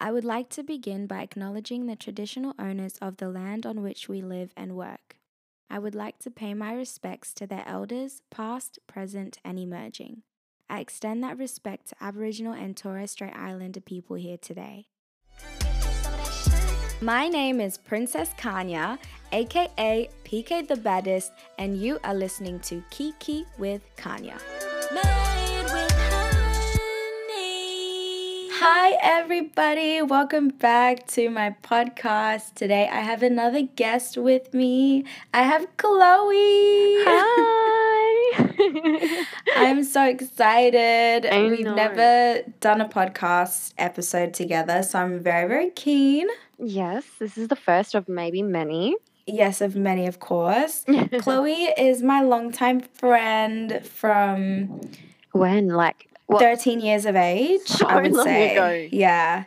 I would like to begin by acknowledging the traditional owners of the land on which we live and work. I would like to pay my respects to their elders, past, present, and emerging. I extend that respect to Aboriginal and Torres Strait Islander people here today. My name is Princess Kanya, aka PK the Baddest, and you are listening to Kiki with Kanya. Hi, everybody. Welcome back to my podcast. Today, I have another guest with me. I have Chloe. Hi. I'm so excited. I We've know. never done a podcast episode together, so I'm very, very keen. yes, this is the first of maybe many. Yes, of many, of course. Chloe is my longtime friend from when, like, what? 13 years of age, So I would say. ago. Yeah.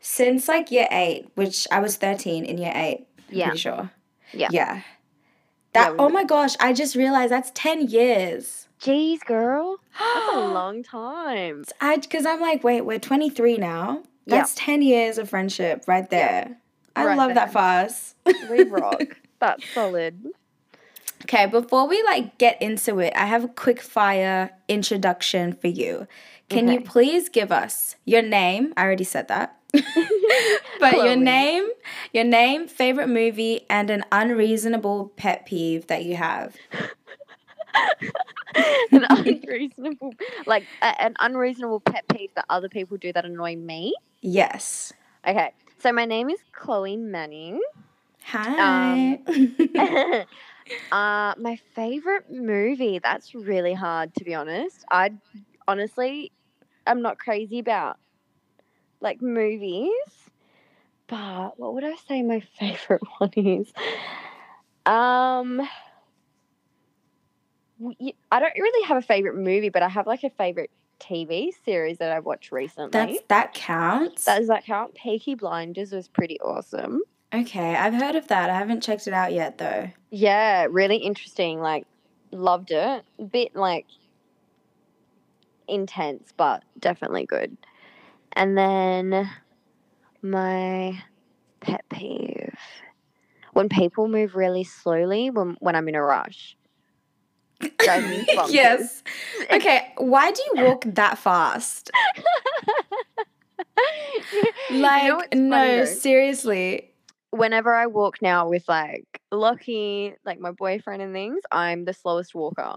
Since like year eight, which I was 13 in year eight. I'm Yeah. Pretty sure. Yeah. Yeah. That, we- oh my gosh, I just realized that's 10 years. Jeez, girl. That's a long time. I, because I'm like, wait, we're 23 now. Yeah. That's 10 years of friendship right there. I Right love that there. for us. We rock. That's solid. Okay, before we like get into it, I have a quick fire introduction for you. Can you please give us your name? I already said that. but your name, your name, favorite movie, and an unreasonable pet peeve that you have. an unreasonable, like, a, an unreasonable pet peeve that other people do that annoy me. Yes. Okay, so my name is Chloe Manning. Hi. Um, uh, my favorite movie. That's really hard to be honest. I honestly, I'm not crazy about like movies, but what would I say my favorite one is? Um, I don't really have a favorite movie, but I have like a favorite TV series that I've watched recently. That's that counts. Does that count? Peaky Blinders was pretty awesome. Okay, I've heard of that. I haven't checked it out yet though. Yeah, really interesting. Like, loved it. Bit like intense, but definitely good. And then my pet peeve when people move really slowly when, when I'm in a rush. Drives me bonkers. yes. Okay, why do you walk that fast? You Like, know what's funny no, seriously. Whenever I walk now with like Lockie, like my boyfriend and things, I'm the slowest walker.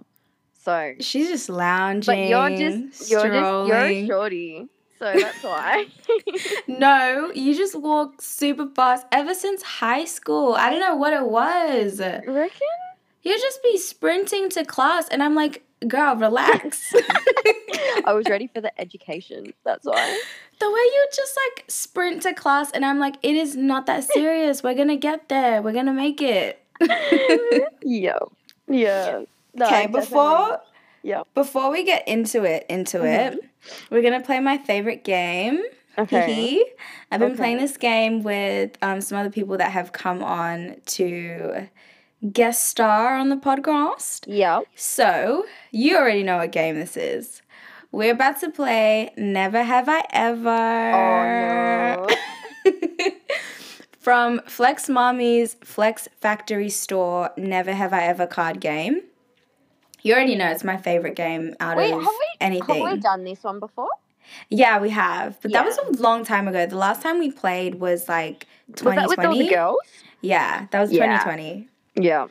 So She's just lounging. But you're just you're just you're a shorty, so that's why. No, you just walk super fast ever since high school. I don't know what it was. Reckon? You just be sprinting to class, and I'm like, girl, relax. I was ready for the education. That's why. the way you just like sprint to class, and I'm like, it is not that serious. We're gonna get there. We're gonna make it. yeah. Yeah. No, okay, before Yeah. before we get into it, into it, we're gonna play my favorite game. Okay. I've been playing this game with um, some other people that have come on to guest star on the podcast. Yeah. So, you already know what game this is. We're about to play Never Have I Ever. Oh no. From Flex Mommy's Flex Factory Store Never Have I Ever card game. You already know it's my favorite game out Wait, of have we anything. have we done this one before? Yeah, we have. But that was a long time ago. The last time we played was like 2020. Was 2020. that with all the girls? Yeah, that was Yeah. 2020. Yeah.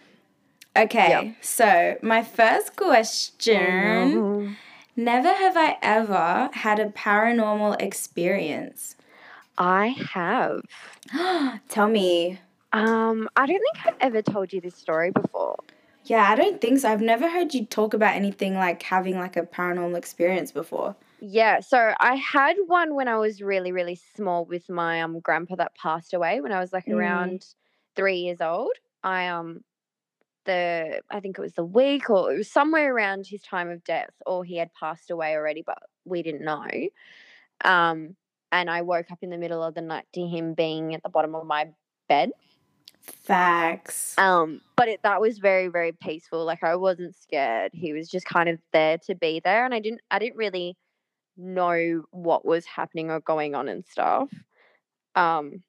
Okay, so my first question Never have I ever had a paranormal experience. I have. Tell me. Um, I don't think I've ever told you this story before. Yeah, I don't think so. I've never heard you talk about anything like having like a paranormal experience before. Yeah, so I had one when I was really, really small with my um grandpa that passed away when I was like Mm. around three years old. I um the I think it was the week or it was somewhere around his time of death, or he had passed away already, but we didn't know. Um, and I woke up in the middle of the night to him being at the bottom of my bed. Facts. Um, but it, that was very, very peaceful. Like I wasn't scared. He was just kind of there to be there, and I didn't, I didn't really know what was happening or going on and stuff. Um,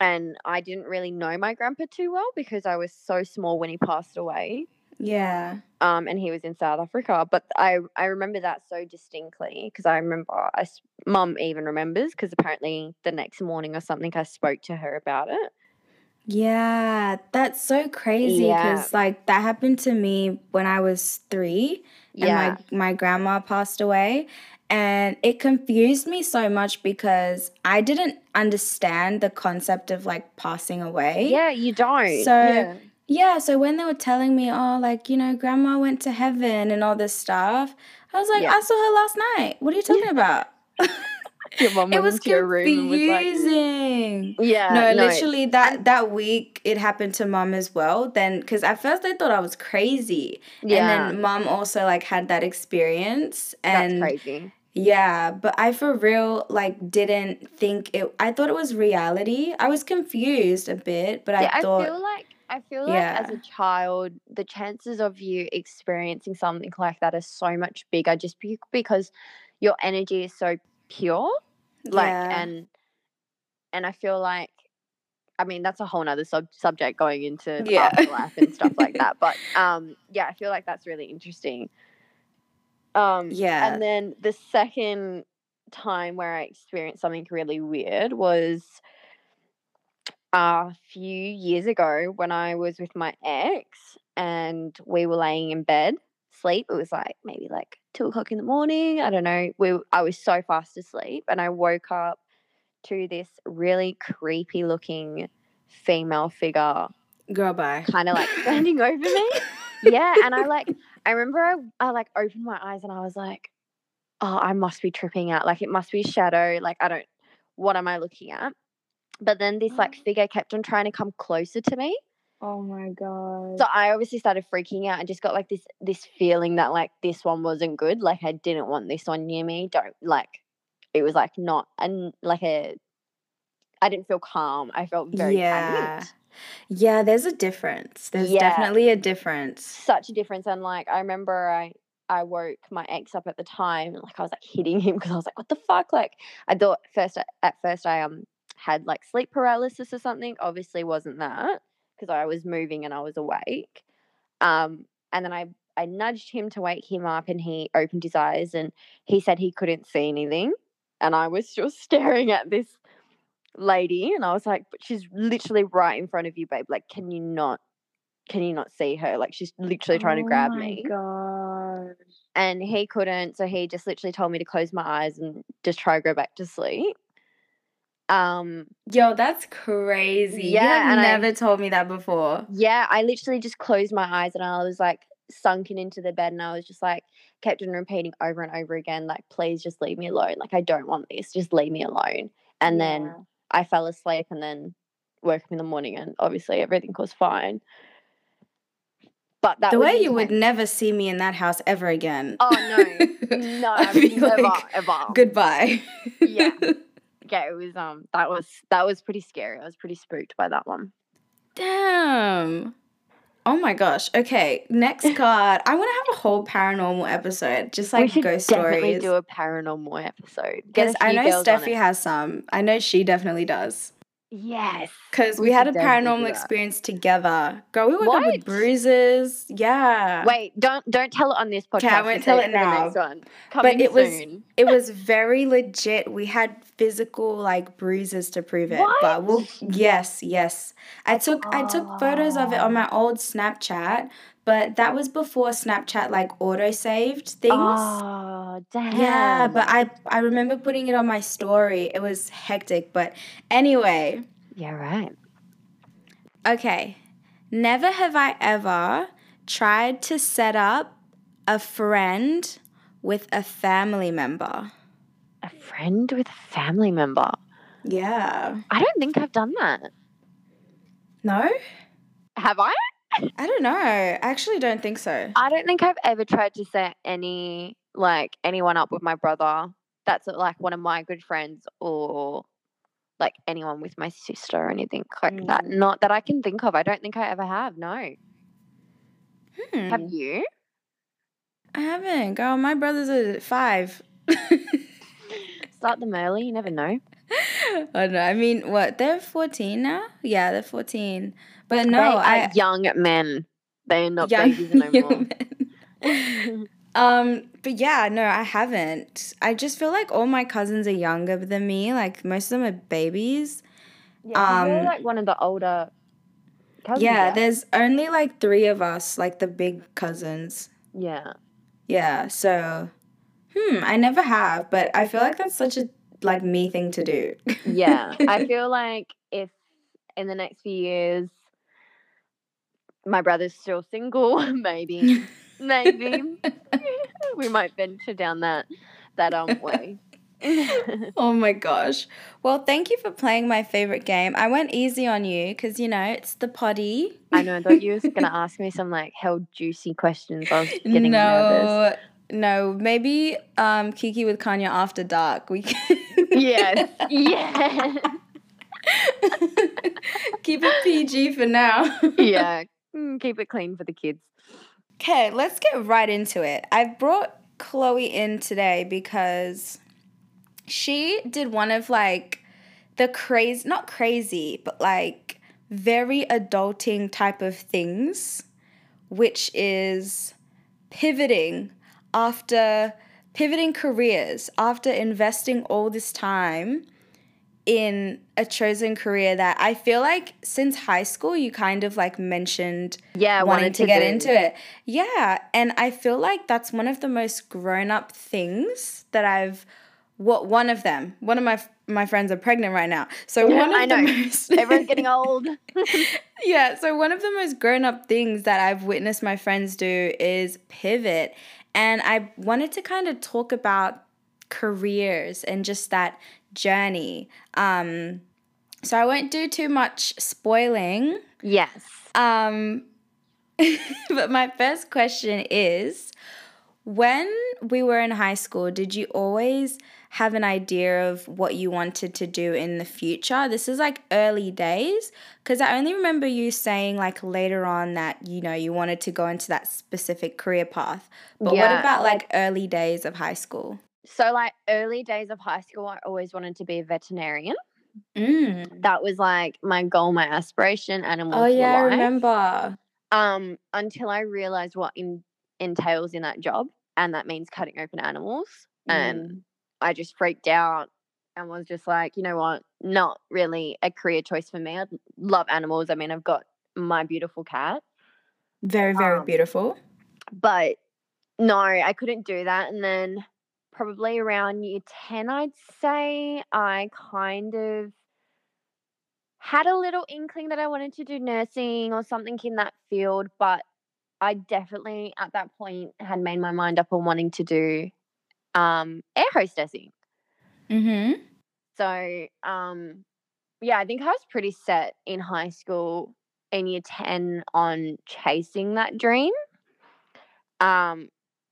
and I didn't really know my grandpa too well because I was so small when he passed away. Yeah. Um, and he was in South Africa. But I I remember that so distinctly because I remember I mum even remembers because apparently the next morning or something I spoke to her about it. Yeah, that's so crazy Yeah. because like that happened to me when I was three and Yeah, my my grandma passed away and it confused me so much because I didn't understand the concept of like passing away. yeah, you don't. So yeah. yeah, so when they were telling me, oh, like, you know, grandma went to heaven and all this stuff, I was like, Yeah. I saw her last night. What are you talking about? Your mum It was your room was like, confusing. yeah, No, no, literally that that week it happened to mom as well. Then because at first I thought I was crazy, yeah, and then mom also like had that experience, that's and crazy. yeah, but I for real like didn't think it. I thought it was reality. I was confused a bit, but Yeah, I I feel like I feel like as a child, the chances of you experiencing something like that are so much bigger just because your energy is so pure. Like, yeah, and and I feel like, I mean, that's a whole nother sub- subject going into yeah, afterlife and stuff like that. But um, yeah, I feel like that's really interesting. Um, yeah. and then the second time where I experienced something really weird was a few years ago when I was with my ex and we were laying in bed, sleep. It was like maybe like two o'clock in the morning. I don't know. We I was so fast asleep and I woke up to this really creepy looking female figure Girl, bye. kind of like standing over me. Yeah, and I like I remember I, I like opened my eyes and I was like, oh, I must be tripping out. Like it must be a shadow. Like I don't what am I looking at? But then this like oh. figure kept on trying to come closer to me. Oh my god. So I obviously started freaking out and just got like this this feeling that like this one wasn't good. Like I didn't want this one near me. Don't like it was like not and like a I didn't feel calm. I felt very Yeah. panicked. Yeah, there's a difference. There's Yeah. definitely a difference. Such a difference. And like I remember I I woke my ex up at the time and like I was like hitting him because I was like, what the fuck? Like I thought first at first I um had like sleep paralysis or something. Obviously wasn't that because I was moving and I was awake. Um and then I I nudged him to wake him up and he opened his eyes and he said he couldn't see anything. And I was just staring at this lady and I was like, but she's literally right in front of you, babe. Like, can you not can you not see her? Like she's literally trying to grab me. god. And he couldn't, so he just literally told me to close my eyes and just try to go back to sleep. Um Yo, that's crazy. You Yeah, have and I- never told me that before. yeah, I literally just closed my eyes and I was like sunken into the bed and I was just like kept on repeating over and over again, like, please just leave me alone. Like I don't want this. Just leave me alone. And then I fell asleep and then woke up in the morning and obviously everything was fine. But that the way you would never see me in that house ever again. Oh no. No, never, like, ever. Goodbye. Yeah. Yeah, it was um that was that was pretty scary. I was pretty spooked by that one. Damn. Oh my gosh. Okay, next card. I want to have a whole paranormal episode, just like ghost definitely stories. do a paranormal episode. Because I know Steffi has some. I know she definitely does. Yes. Because We we had a should definitely do paranormal experience together. Girl, we woke up with bruises. Yeah. Wait, don't don't tell it on this podcast. Okay, I won't tell it now. next one. Coming it was- It was very legit. We had physical like bruises to prove it. But we'll yes, yes. I took I took photos of it on my old Snapchat, but that was before Snapchat like auto saved things. Oh damn. Yeah, but I I remember putting it on my story. It was hectic, but anyway, Yeah, right. okay. Never have I ever tried to set up a friend with a family member. A friend with a family member. Yeah. I don't think I've done that. No? Have I? I don't know. I actually don't think so. I don't think I've ever tried to set any like anyone up with my brother. That's like one of my good friends or like anyone with my sister or anything like that. Mm. Not that I can think of. I don't think I ever have. No. Hmm. Have you? I haven't. Girl, my brothers are five. Start them early. You never know. I don't know. I mean, what? They're 14 now? Yeah, they're 14. But no, I young men. They're not young, babies no more. men. Um, but yeah, no, I haven't. I just feel like all my cousins are younger than me. Like most of them are babies. yeah, you're Um, like one of the older cousins. yeah, yeah. there's only like three of us, like the big cousins. Yeah. Yeah, so hmm, I never have, but I feel like that's such a like me thing to do. Yeah. I feel like if in the next few years my brother's still single, maybe maybe we might venture down that that um way. oh my gosh. Well, thank you for playing my favorite game. I went easy on you because you know it's the potty. I know, I thought you was gonna ask me some like hell juicy questions. I was getting nervous. No, maybe um Kiki with Kanya after dark. We can Yes. Yes. keep it PG for now. yeah. Mm, Keep it clean for the kids. Okay, let's get right into it. I've brought Chloe in today because she did one of like the crazy, not crazy, but like very adulting type of things, which is pivoting after pivoting careers, after investing all this time in a chosen career that I feel like since high school you kind of like mentioned Yeah, wanting wanted to, get into it. Yeah, and I feel like that's one of the most grown up things that I've what one of them. One of my my friends are pregnant right now. So one of I know. most Everyone's getting old. yeah, so one of the most grown up things that I've witnessed my friends do is pivot. And I wanted to kind of talk about careers and just that journey. Um, so I won't do too much spoiling. yes. Um, but my first question is when we were in high school, did you always have an idea of what you wanted to do in the future? This is like early days because I only remember you saying like later on that you know you wanted to go into that specific career path. But what about like early days of high school? So like early days of high school, I always wanted to be a veterinarian. Mm. That was like my goal, my aspiration, animals Oh yeah, I remember. Um, until I realized what in, entails in that job, and that means cutting open animals. And I just freaked out and was just like, you know what, not really a career choice for me. I love animals. I mean, I've got my beautiful cat, Very very Um, beautiful. but no, I couldn't do that. And then probably around year 10, I'd say, I kind of had a little inkling that I wanted to do nursing or something in that field, but I definitely at that point had made my mind up on wanting to do um, air hostessing. Mm-hmm. So, um, yeah, I think I was pretty set in high school in year 10 on chasing that dream. Um,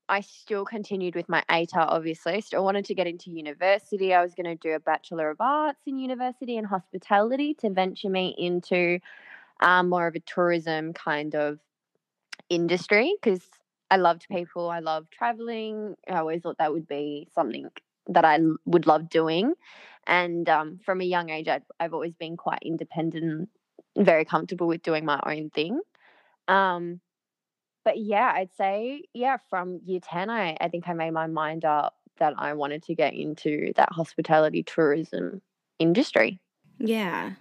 I still continued with my ATAR, obviously. I still wanted to get into university. I was going to do a Bachelor of Arts in university and hospitality to venture me into um, more of a tourism kind of industry because I loved people. I loved traveling. I always thought that would be something that I would love doing. And um, from a young age, I'd, I've always been quite independent very comfortable with doing my own thing. Um, but yeah, I'd say, yeah, from year 10, I, I think I made my mind up that I wanted to get into that hospitality tourism industry. Yeah.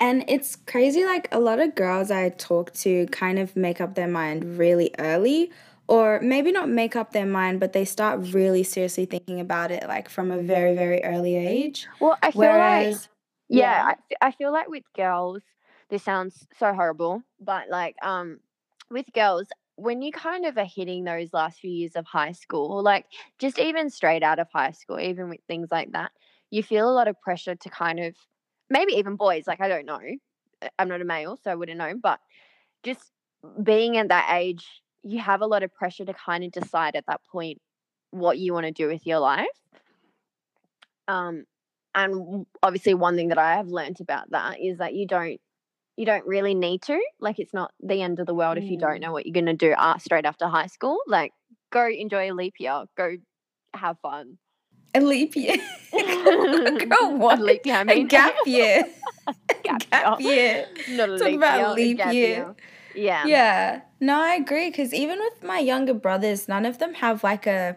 And it's crazy, like a lot of girls I talk to kind of make up their mind really early, or maybe not make up their mind, but they start really seriously thinking about it like from a very, very early age. Well, I feel like Whereas, yeah, I, I, feel like with girls, this sounds so horrible, but like um with girls, when you kind of are hitting those last few years of high school, like just even straight out of high school, even with things like that, you feel a lot of pressure to kind of maybe even boys, like I don't know. I'm not a male, so I wouldn't know, but just being at that age, you have a lot of pressure to kind of decide at that point what you want to do with your life. Um, and obviously one thing that I have learned about that is that you don't you don't really need to like it's not the end of the world if you don't Mm. know what you're going to do uh, straight after high school like go enjoy a leap year go have fun A leap year. Girl, what? A leap year, I A mean. gap year. Gap gap year. Not a Talk leap about year, a leap gap year. Yeah. Yeah. No, I agree because even with my younger brothers, none of them have like a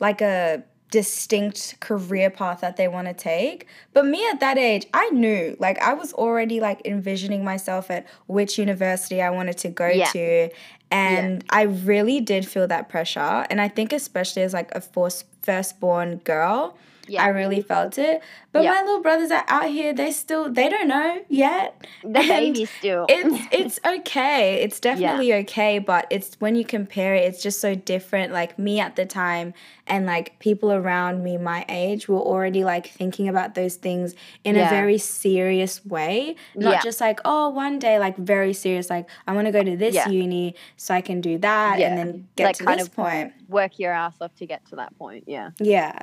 like a distinct career path that they want to take. But me at that age, I knew. Like I was already like envisioning myself at which university I wanted to go Yeah. to. And I really did feel that pressure. And I think especially as like a first firstborn girl, Yeah. I really felt it. But Yeah. my little brothers are out here, they still they don't know yet The baby still. it's it's okay. It's definitely okay, but it's when you compare it, it's just so different. Like me at the time and like people around me my age were already like thinking about those things in a very serious way. Not Yeah. just like, oh, one day, like very serious, like I want to go to this Yeah. uni so I can do that Yeah. and then get Like to kind this of- point. Work your ass off to get to that point. Yeah. Yeah.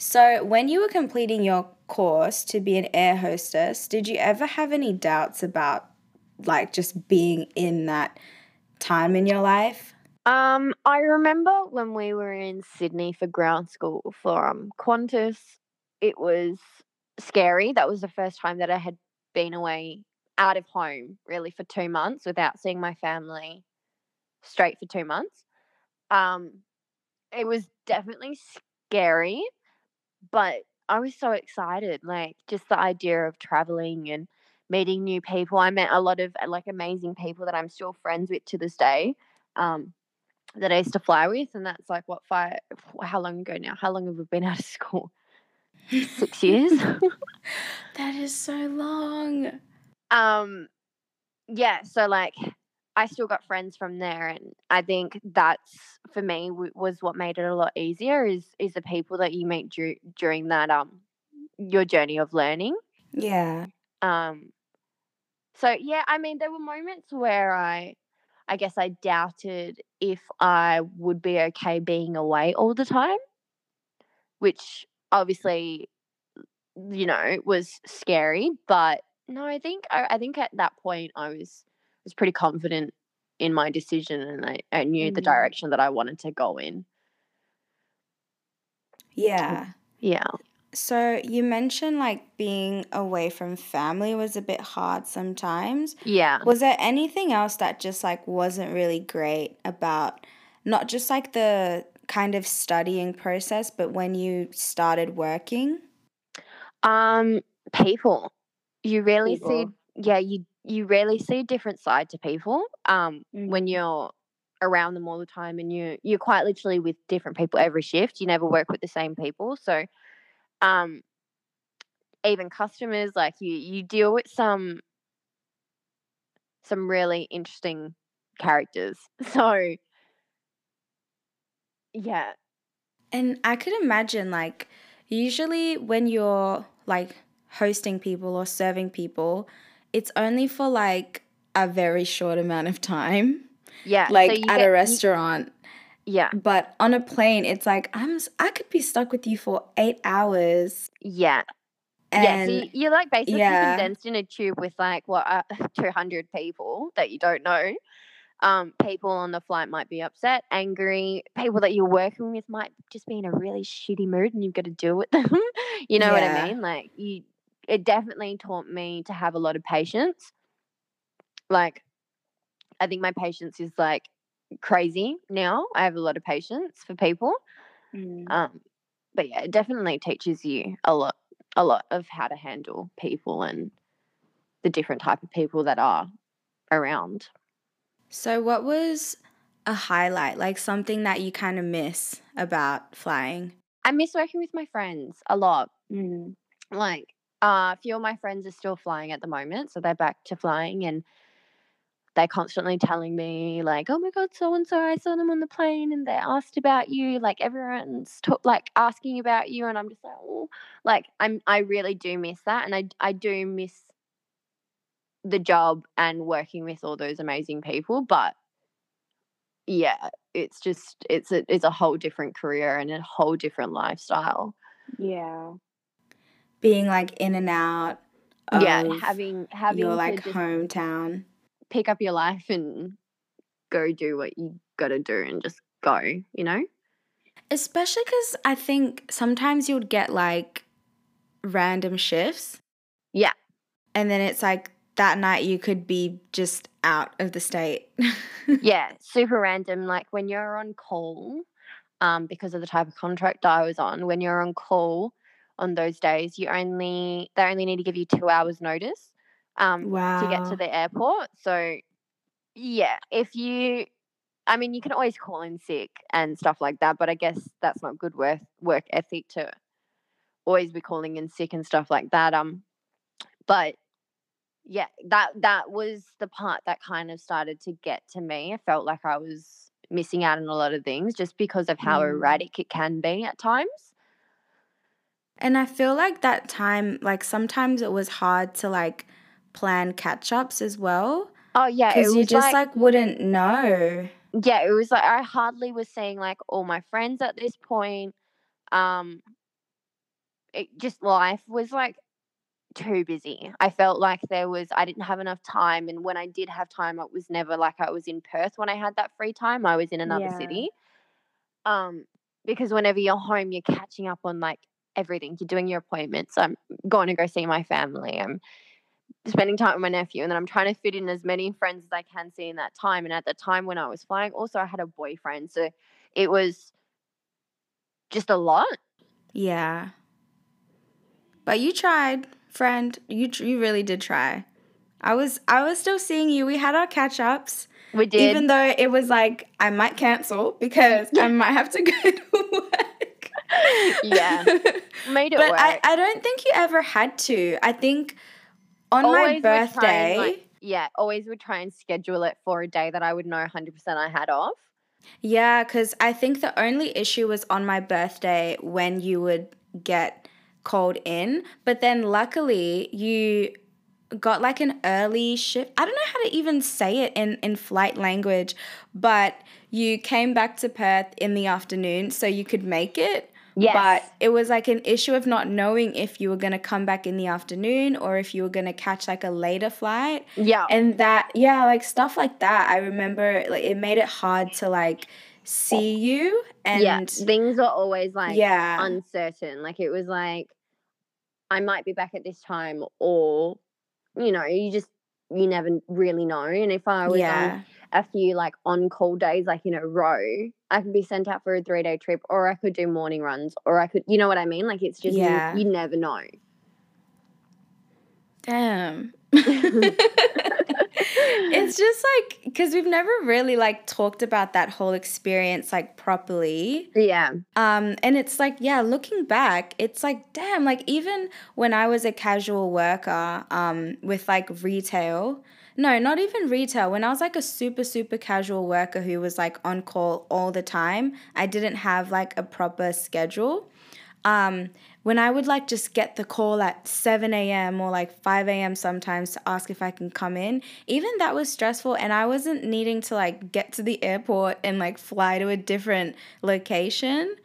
So, when you were completing your course to be an air hostess, did you ever have any doubts about like just being in that time in your life? Um, I remember when we were in Sydney for ground school for um Qantas, it was scary. That was the first time that I had been away out of home really for two months without seeing my family straight for two months. Um, it was definitely scary, but I was so excited. Like just the idea of traveling and meeting new people. I met a lot of uh, like amazing people that I'm still friends with to this day. Um, that I used to fly with, and that's like what five? How long ago now? How long have we been out of school? Six years. That is so long. um, yeah. So like, I still got friends from there, and I think that's for me w- was what made it a lot easier. Is is the people that you meet dur- during that um your journey of learning. Yeah. Um, so yeah, I mean, there were moments where I, I guess I doubted if I would be okay being away all the time, which obviously, you know, was scary. But no, I think I, I think at that point I was was pretty confident in my decision, and I, I knew the Mm. direction that I wanted to go in. Yeah. Yeah. So, you mentioned like being away from family was a bit hard sometimes. Yeah. Was there anything else that just like wasn't really great about not just like the kind of studying process, but when you started working? Um, people. You rarely see yeah, you you rarely see a different side to people. Um, when Mm. you're around them all the time and you you're quite literally with different people every shift. You never work with the same people. So um even customers, like you you deal with some some really interesting characters. So yeah. And I could imagine like usually when you're like hosting people or serving people, it's only for like a very short amount of time, Yeah. like you at get- a you- restaurant. yeah. But on a plane, it's like I'm I could be stuck with you for 8 hours Yeah. and yeah, so you're like basically yeah. condensed in a tube with like what uh, 200 people that you don't know. Um, people on the flight might be upset, angry. People that you're working with might just be in a really shitty mood, and you've got to deal with them. you know what I mean? Like you, it definitely taught me to have a lot of patience. Like, I think my patience is like crazy now. I have a lot of patience for people. Um, but yeah, it definitely teaches you a lot, a lot of how to handle people and the different type of people that are around. So what was a highlight, like something that you kind of miss about flying? I miss working with my friends a lot. Like, uh, a few of my friends are still flying at the moment, so they're back to flying, and they're constantly telling me like, "Oh my god, so and so, I saw them on the plane, and they asked about you." Like everyone's like asking about you, and I'm just like, oh, like I'm I really do miss that, and I I do miss the job and working with all those amazing people, but yeah, it's just it's a it's a whole different career and a whole different lifestyle. Yeah. Being like in and out yeah, having having your like hometown. pick up your life and go do what you got to do and just go, you know? Especially because I think sometimes you would get like random shifts. Yeah. And then it's like that night you could be just out of the state. yeah, super random. Like when you're on call, um, because of the type of contract I was on, when you're on call on those days, you only they only need to give you two hours notice um wow. to get to the airport. So yeah, if you I mean you can always call in sick and stuff like that, but I guess that's not good work work ethic to always be calling in sick and stuff like that. Um but yeah, that that was the part that kind of started to get to me. I felt like I was missing out on a lot of things just because of how Mm. erratic it can be at times. And I feel like that time, like sometimes it was hard to like plan catch ups as well. Oh yeah, Because you just like, like wouldn't know. yeah, it was like I hardly was seeing like all my friends at this point. Um, it just life was like too busy. I felt like there was I didn't have enough time, and when I did have time, it was never like I was in Perth when I had that free time. I was in another Yeah. city. Um, because whenever you're home, you're catching up on like everything. You're doing your appointments. I'm going to go see my family. I'm spending time with my nephew, and then I'm trying to fit in as many friends as I can see in that time. And at the time when I was flying, also I had a boyfriend, so it was just a lot. Yeah. But you tried, friend. You you really did try. I was I was still seeing you. We had our catch ups, We did. even though it was like I might cancel because I might have to go to work. Yeah. Made it but work. I, I don't think you ever had to. I think on Always my and, birthday. like- yeah, always would try and schedule it for a day that I would know 100% I had off. Yeah, because I think the only issue was on my birthday when you would get called in. But then luckily you got like an early shift. I don't know how to even say it in, in flight language, but you came back to Perth in the afternoon so you could make it. Yes. But it was like an issue of not knowing if you were going to come back in the afternoon or if you were going to catch like a later flight Yeah. and that yeah like stuff like that i remember like it made it hard to like see you and yeah. Things were always like yeah uncertain. Like it was like, I might be back at this time, or, you know, you just, you never really know. And if I was on yeah a few like on call days, like in a row, I could be sent out for a three day trip, or I could do morning runs, or I could, you know what I mean? Like it's just, you- you, never know. damn it's just like because we've never really like talked about that whole experience like properly Yeah. Um, and it's like, yeah, looking back, it's like, damn, like even when I was a casual worker, um, with like retail, no, not even retail, when I was like a super, super casual worker who was like on call all the time, I didn't have like a proper schedule. Um, when I would like just get the call at 7 a.m. or like 5 a.m. sometimes to ask if I can come in, even that was stressful. And I wasn't needing to like get to the airport and like fly to a different location.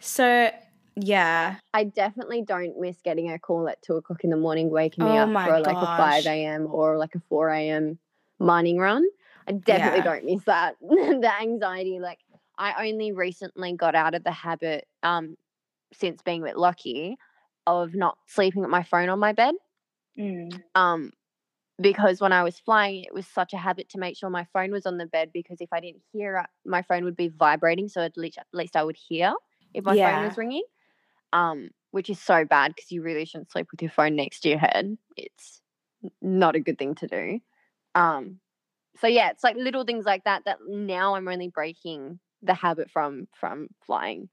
So, yeah. I definitely don't miss getting a call at two o'clock in the morning, waking me Oh up for like a five a.m. or like a four a.m. mining run. I definitely Yeah. don't miss that. the anxiety, like I only recently got out of the habit, um, since being with bit lucky, of not sleeping with my phone on my bed. Um, because when I was flying, it was such a habit to make sure my phone was on the bed because if I didn't hear it, my phone would be vibrating. So at least, at least I would hear if my phone was ringing. Um, which is so bad because you really shouldn't sleep with your phone next to your head. It's not a good thing to do. Um, so yeah, it's like little things like that that now I'm only breaking the habit from from flying.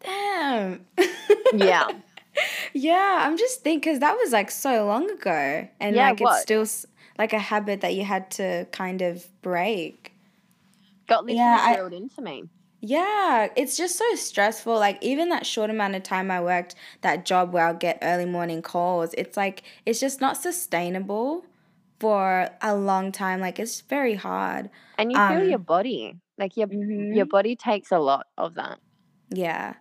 Damn. Yeah. yeah, I'm just thinking because that was like so long ago, and Yeah, like it's still like a habit that you had to kind of break. Got literally Yeah, I- drilled into me. Yeah, it's just so stressful. Like even that short amount of time I worked that job where I'll get early morning calls, it's like it's just not sustainable for a long time. Like it's very hard. And you feel your Um, body. Like your Mm-hmm. your body takes a lot of that. Yeah.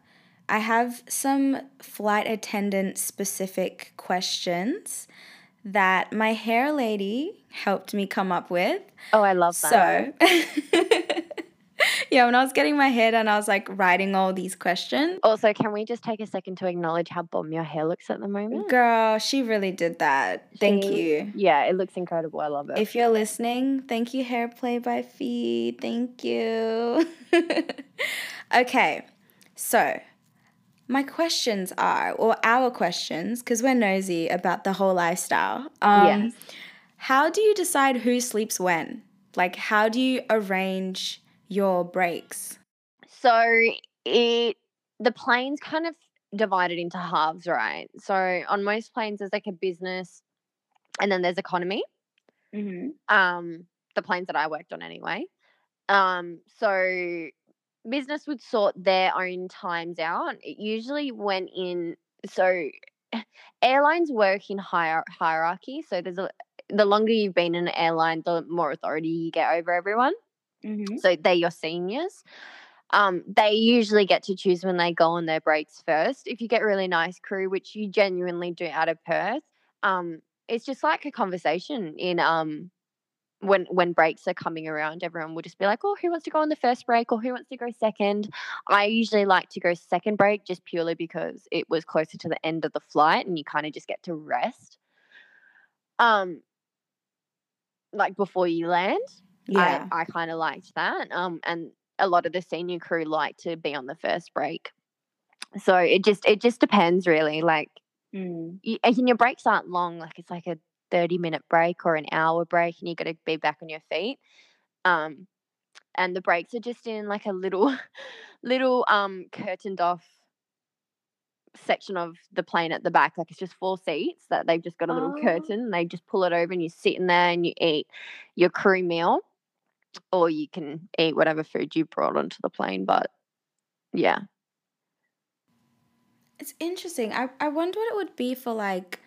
I have some flight attendant specific questions that my hair lady helped me come up with. Oh, I love that. So, yeah, when I was getting my hair done, I was like writing all these questions. Also, can we just take a second to acknowledge how bomb your hair looks at the moment? Girl, she really did that. Thank you. Yeah, it looks incredible. I love it. If you're listening, thank you, Hair Play by Fee. Thank you. okay, so my questions are, or our questions, because we're nosy about the whole lifestyle. Um, Yes. How do you decide who sleeps when? Like, how do you arrange your breaks? So it the plane's kind of divided into halves, right? So on most planes there's like a business and then there's economy. Mm-hmm. Um the planes that I worked on anyway. Um so business would sort their own times out. It usually went in so airlines work in hier- hierarchy. So there's a the longer you've been in an airline, the more authority you get over everyone. Mm-hmm. so they're your seniors. Um, they usually get to choose when they go on their breaks first. If you get really nice crew, which you genuinely do out of Perth, um, it's just like a conversation in um when when breaks are coming around, everyone will just be like, "Oh, who wants to go on the first break, or who wants to go second? I usually like to go second break just purely because it was closer to the end of the flight, and you kind of just get to rest. Um, like before you land. Yeah. I, I kind of liked that. Um, and a lot of the senior crew like to be on the first break. So it just it just depends really. Like Mm. you, and your breaks aren't long. Like it's like a thirty minute break or an hour break, and you got to be back on your feet. Um, and the breaks are just in like a little, little um curtained off section of the plane at the back. Like it's just four seats that they've just got a little Oh. curtain. And they just pull it over, and you sit in there and you eat your crew meal, or you can eat whatever food you brought onto the plane. But yeah, It's interesting. I, I wonder what it would be for like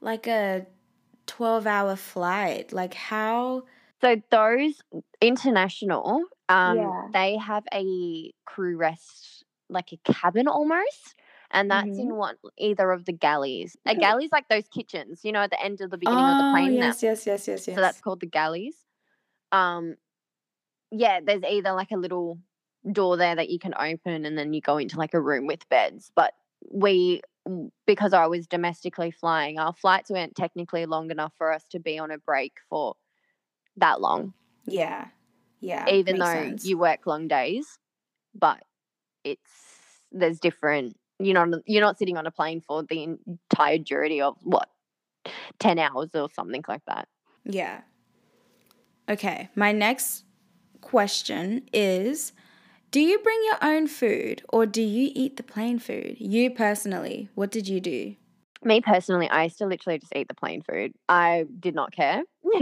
like a 12 hour flight. Like how So those international, um, Yeah. they have a crew rest, like a cabin almost, and that's Mhm. in one either of the galleys. A galley's like those kitchens, you know, at the end of the beginning of the plane. now. Oh, yes, yes, yes, yes, yes. So that's called the galleys. Um, yeah, there's either like a little door there that you can open, and then you go into like a room with beds. But we, because I was domestically flying, our flights weren't technically long enough for us to be on a break for that long yeah. Yeah. even though sense. you work long days but it's there's different you're not you're not sitting on a plane for the entire durity of what 10 hours or something like that Yeah. Okay, my next question is Do you bring your own food or do you eat the plane food? You personally, what did you do? me personally i used to literally just eat the plane food i did not care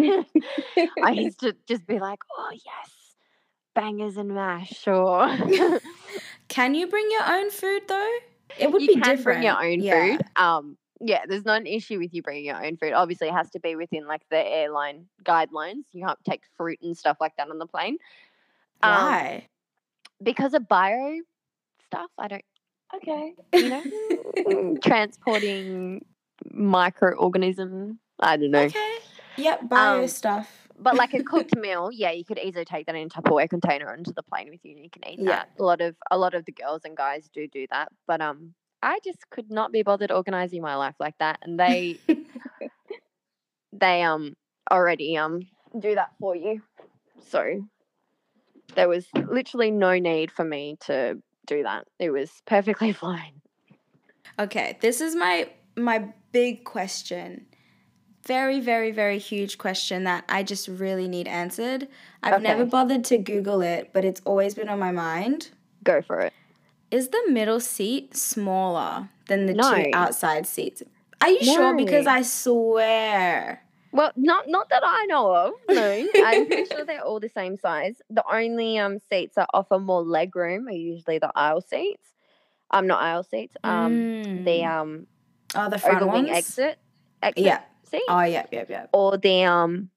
i used to just be like oh yes bangers and mash or Can you bring your own food though? It would you be can different. bring your own Yeah. food. Um, yeah, there's not an issue with you bringing your own food. Obviously, it has to be within like the airline guidelines. You can't take fruit and stuff like that on the plane. Um, Why? Because of bio stuff, I don't. Okay, you know, transporting microorganism. I don't know. Okay. Yep, bio Um, stuff. But like a cooked meal, yeah, you could easily take that in a Tupperware container onto the plane with you, and you can eat Yeah. that. A lot of a lot of the girls and guys do do that, but um, I just could not be bothered organizing my life like that, and they they um already um do that for you. So there was literally no need for me to do that. It was perfectly fine. Okay, this is my my big question. Very, very, very huge question that I just really need answered. I've never bothered to Google it, but it's always been on my mind. Go for it. Is the middle seat smaller than the No. two outside seats? Are you sure? Because I swear. Well, not not that I know of. No, I'm pretty sure they're all the same size. The only um seats that offer more leg room are usually the aisle seats. Um, not aisle seats. Um, the Mm. um oh, the front ones? exit exit Yeah. seat, Oh, yep, yep, yep. or the um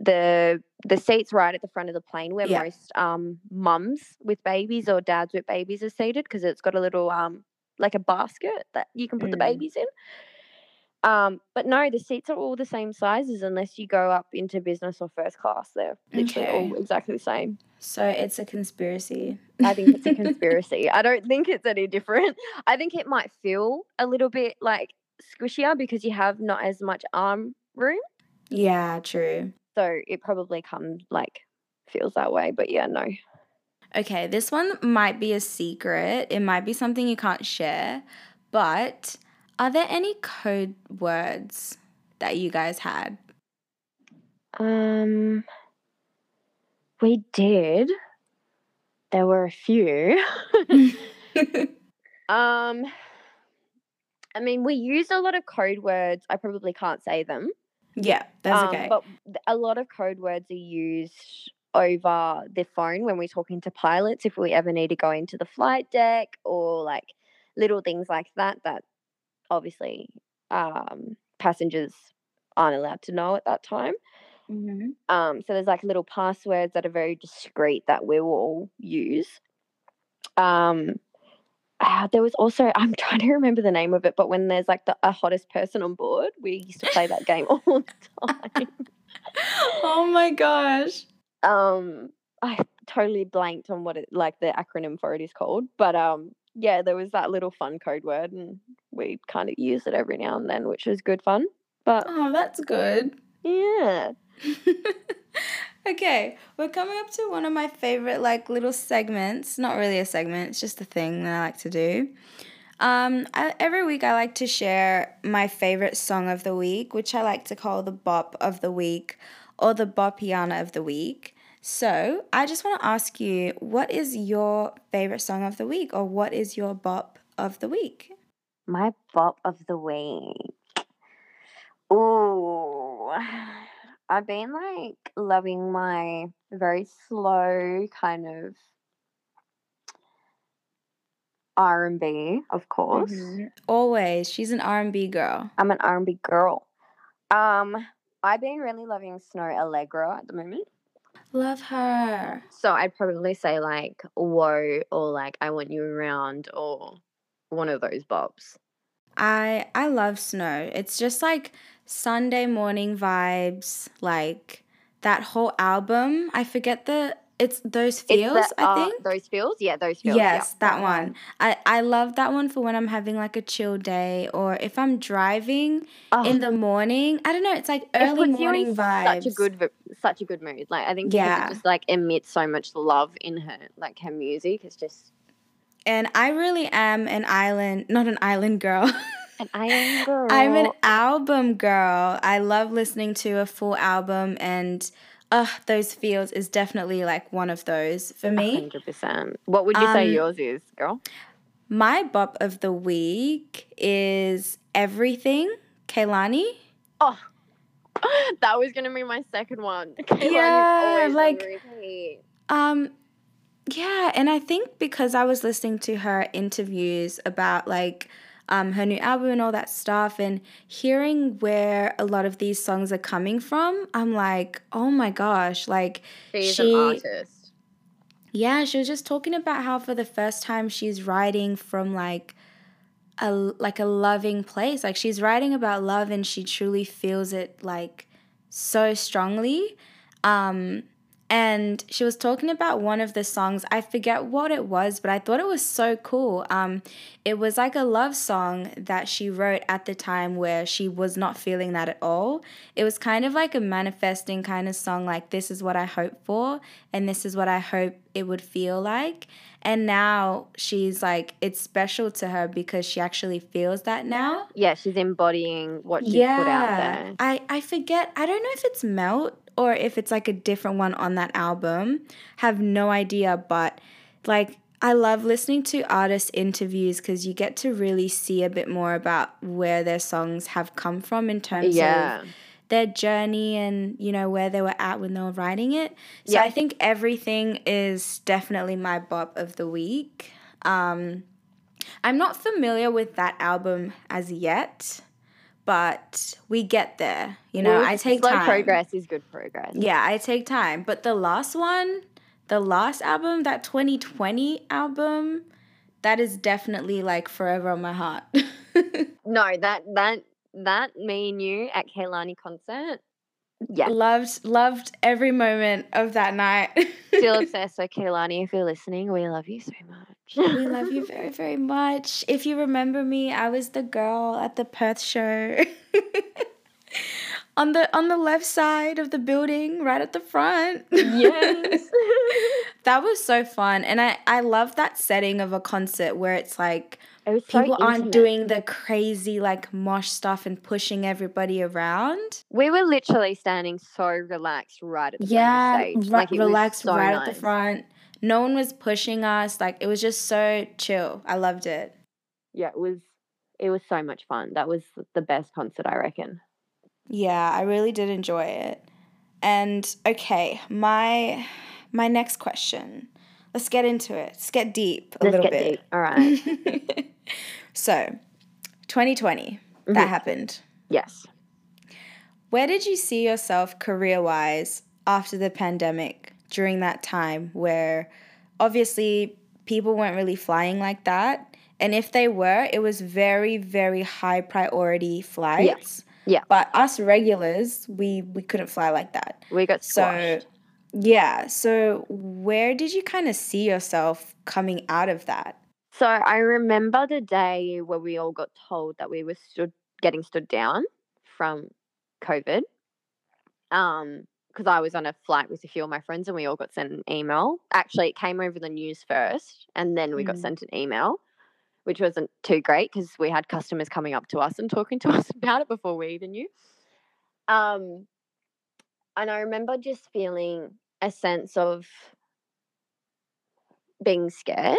the the seats right at the front of the plane where Yeah. most um mums with babies or dads with babies are seated because it's got a little um like a basket that you can put the Mm. babies in. Um, but no, the seats are all the same sizes unless you go up into business or first class. They're literally all exactly the same. So it's a conspiracy. I think it's a conspiracy. I don't think it's any different. I think it might feel a little bit like squishier because you have not as much arm room. Yeah, true. So it probably comes like feels that way. But yeah, no. Okay, this one might be a secret. It might be something you can't share. But are there any code words that you guys had? Um, we did. There were a few. um, I mean, we used a lot of code words. I probably can't say them. Yeah, that's Um, okay. But a lot of code words are used over the phone when we're talking to pilots if we ever need to go into the flight deck or like little things like that that obviously um, passengers aren't allowed to know at that time. Mhm. Um, so there's like little passwords that are very discreet that we will all use. Um, ah, there was also I'm trying to remember the name of it, but when there's like the a hottest person on board, we used to play that game all the time. oh my gosh. um, I totally blanked on what it like the acronym for it is called, but um, yeah, there was that little fun code word, and we kind of use it every now and then, which was good fun. But Oh, that's good. yeah, okay, we're coming up to one of my favorite like little segments. Not really a segment, it's just a thing that I like to do. Um, I, every week I like to share my favorite song of the week, which I like to call the bop of the week or the bopiana of the week. So I just want to ask you, what is your favorite song of the week, or what is your bop of the week? my bop of the week. Ooh, I've been like loving my very slow kind of R and B, of course. Always, she's an R and B girl. I'm an R and B girl. Um, I've been really loving Snoh Aalegra at the moment. Love her. So I'd probably say like "Whoa" or like "I Want You Around" or one of those bops. I I love Snoh. It's just like Sunday morning vibes, like that whole album. I forget the it's those feels, It's the, I uh, think. those feels. Yeah, those feels. yeah. Yes, that one. I, I love that one for when I'm having like a chill day or if I'm driving Oh, in the morning. I don't know, it's like it early you morning in vibes. such a good, such a good mood. Like I think Yeah. it just like emits so much love in her. Like her music is just and I really am an island, not an island girl. an girl. I'm an album girl. I love listening to a full album and uh those feels is definitely like one of those for me. Hundred percent. What would you say Um, yours is, girl? My bop of the week is Everything, Kehlani. Oh, that was gonna be my second one. Kehlani's Yeah, like- Um yeah, and I think because I was listening to her interviews about like um, her new album and all that stuff, and hearing where a lot of these songs are coming from, I'm like, oh my gosh, like she's she- an artist. Yeah, she was just talking about how for the first time she's writing from like a like a loving place. Like she's writing about love and she truly feels it like so strongly. Um and she was talking about one of the songs. I forget what it was, but I thought it was so cool. Um it was like a love song that she wrote at the time where she was not feeling that at all. It was kind of like a manifesting kind of song like this is what I hope for and this is what I hope it would feel like. And now she's like, it's special to her because she actually feels that now. Yeah, she's embodying what she put out there. I, I forget, I don't know if it's Melt or if it's like a different one on that album. Have no idea, but like, I love listening to artist interviews because you get to really see a bit more about where their songs have come from in terms of their journey and you know where they were at when they were writing it. So Yeah. I think everything is definitely my bop of the week. Um, I'm not familiar with that album as yet, but we get there. You know, Well, I take slow time. progress is good progress. Yeah, I take time. But the last one, the last album, that 2020 album, that is definitely like forever on my heart. No, that that that me and you at Kehlani concert. Yeah. Loved loved every moment of that night. Still obsessed with Kehlani. If you're listening, we love you so much. we love you very, very much. If you remember me, I was the girl at the Perth show. on the on the left side of the building, right at the front. Yes. that was so fun. And I, I love that setting of a concert where it's like It was so people aren't doing the crazy like mosh stuff and pushing everybody around. We were literally standing so relaxed right at the front Yeah, of the stage. Like relaxed so right at the front. No one was pushing us. Like it was just so chill. I loved it. Yeah, it was. It was so much fun. That was the best concert, I reckon. Yeah, I really did enjoy it. And okay, my my next question. Let's get into it. Let's get deep a Let's little get bit. deep. All right. so, 2020, Mhm. that happened. yes. Where did you see yourself career wise after the pandemic during that time where obviously people weren't really flying like that? And if they were, it was very, very high priority flights. Yeah. yeah. But us regulars, we, we couldn't fly like that. We got So, squashed. yeah. So, where did you kind of see yourself coming out of that? So I remember the day where we all got told that we were stood getting stood down from COVID. Um, because I was on a flight with a few of my friends and we all got sent an email. Actually, it came over the news first, and then we got Mhm. sent an email, which wasn't too great because we had customers coming up to us and talking to us about it before we even knew. Um, and I remember just feeling a sense of being scared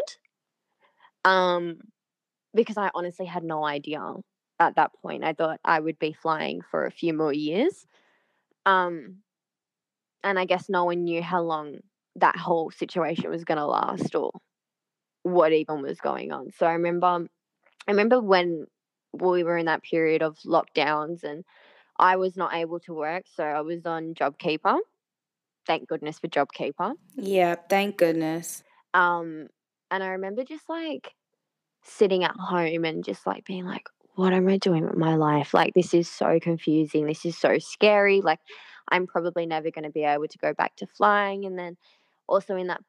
um because i honestly had no idea at that point i thought i would be flying for a few more years um and i guess no one knew how long that whole situation was going to last or what even was going on so i remember i remember when we were in that period of lockdowns and i was not able to work so i was on jobkeeper thank goodness for jobkeeper Yeah, thank goodness. um, and I remember just like sitting at home and just like being like, what am I doing with my life? Like, this is so confusing. This is so scary. Like, I'm probably never going to be able to go back to flying. And then also in that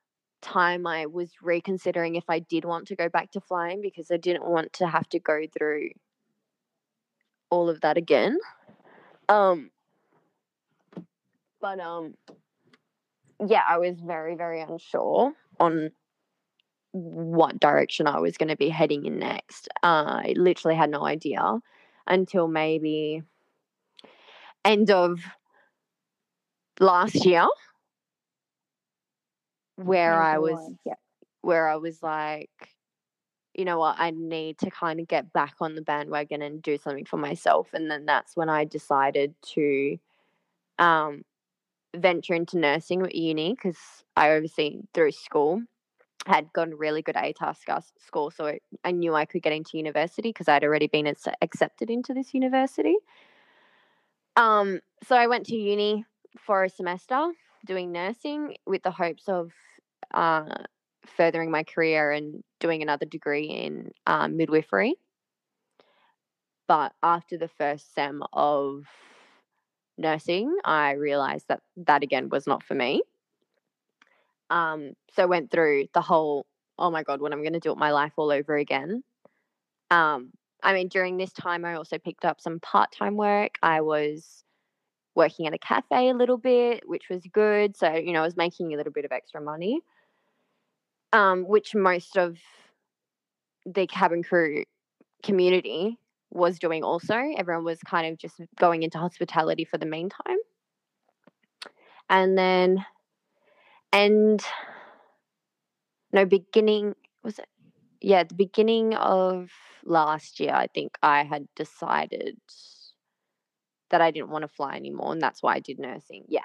time, I was reconsidering if I did want to go back to flying because I didn't want to have to go through all of that again. Um, but um, yeah, I was very, very unsure on what direction I was going to be heading in next. Uh, I literally had no idea until maybe end of last year, where I was, yeah, where I was like, you know what, I need to kind of get back on the bandwagon and do something for myself. And then that's when I decided to um, venture into nursing at uni because I oversee through school had gotten really good ATAR sc- score, so I- I knew I could get into university because I'd already been accepted into this university. Um, so I went to uni for a semester doing nursing with the hopes of uh, furthering my career and doing another degree in um, midwifery. But after the first sem of nursing, I realized that that again was not for me. Um, so went through the whole, oh my God, what I'm going to do with my life all over again. Um, I mean, during this time, I also picked up some part time work. I was working at a cafe a little bit, which was good. So, you know, I was making a little bit of extra money, um, which most of the cabin crew community was doing also. Everyone was kind of just going into hospitality for the meantime. And then, and no, beginning, was it? Yeah, the beginning of last year, I think I had decided that I didn't want to fly anymore, and that's why I did nursing. Yeah.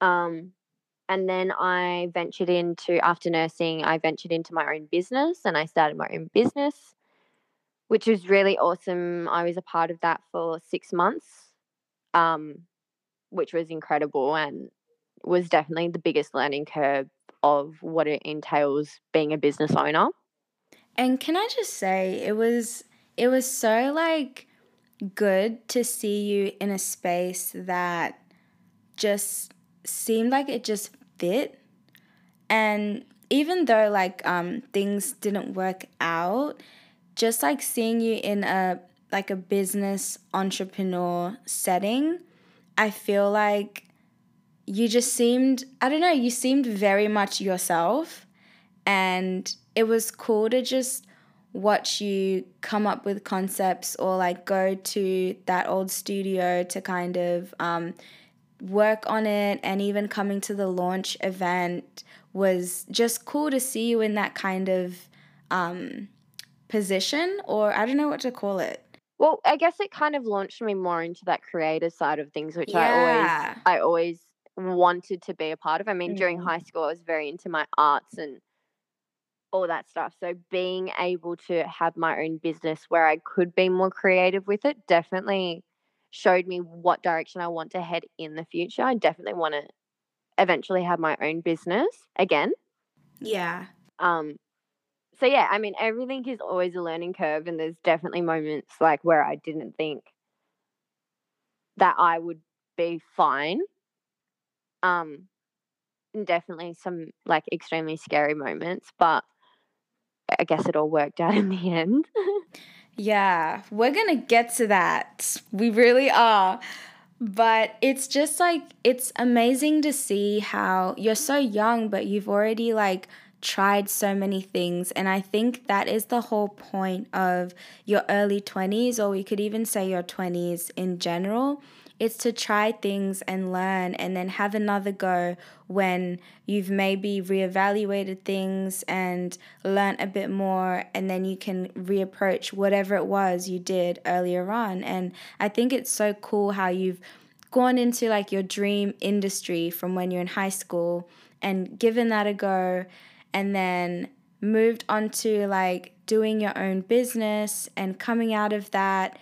Um, and then I ventured into after nursing, I ventured into my own business, and I started my own business, which was really awesome. I was a part of that for six months, um, which was incredible and was definitely the biggest learning curve of what it entails being a business owner. And can I just say it was it was so like good to see you in a space that just seemed like it just fit. And even though like um, things didn't work out, just like seeing you in a like a business entrepreneur setting, I feel like you just seemed, I don't know, you seemed very much yourself. And it was cool to just watch you come up with concepts or like go to that old studio to kind of um, work on it and even coming to the launch event was just cool to see you in that kind of um, position or I don't know what to call it. Well, I guess it kind of launched me more into that creative side of things, which yeah. I always I always wanted to be a part of. I mean, mm-hmm. during high school, I was very into my arts and all that stuff. So being able to have my own business where I could be more creative with it definitely showed me what direction I want to head in the future. I definitely want to eventually have my own business again. Yeah. Um so yeah, I mean everything is always a learning curve and there's definitely moments like where I didn't think that I would be fine um, and definitely some like extremely scary moments, but I guess it all worked out in the end. yeah, we're going to get to that. We really are. But it's just like, it's amazing to see how you're so young, but you've already like tried so many things. And I think that is the whole point of your early 20s, or we could even say your 20s in general, it's to try things and learn and then have another go when you've maybe reevaluated things and learned a bit more and then you can reapproach whatever it was you did earlier on. And I think it's so cool how you've gone into like your dream industry from when you're in high school and given that a go and then moved on to like doing your own business and coming out of that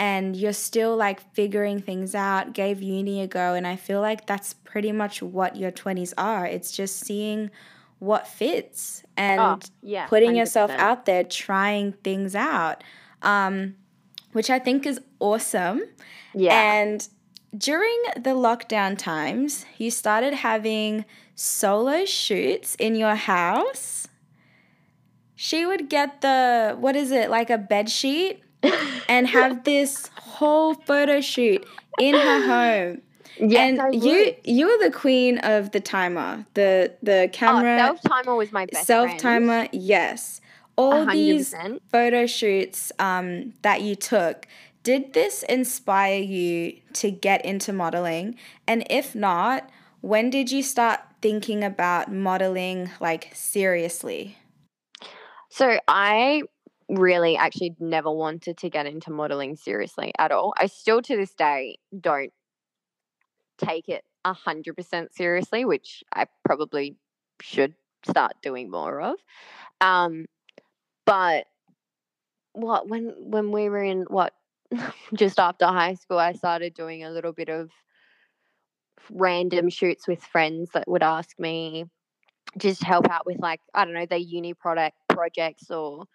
and you're still like figuring things out, gave uni a go. And I feel like that's pretty much what your 20s are. It's just seeing what fits and oh, yeah, putting 100%. yourself out there, trying things out, um, which I think is awesome. Yeah. And during the lockdown times, you started having solo shoots in your house. She would get the, what is it, like a bed sheet? And have this whole photo shoot in her home. Yes, and you you were the queen of the timer. The the oh, camera oh, self timer was my best self timer. Yes, all 100%. these photo shoots um, that you took. Did this inspire you to get into modeling? And if not, when did you start thinking about modeling like seriously? So I really actually never wanted to get into modeling seriously at all. I still to this day don't take it a hundred percent seriously, which I probably should start doing more of. Um, but what when when we were in what just after high school, I started doing a little bit of random shoots with friends that would ask me just help out with like I don't know their uni product projects or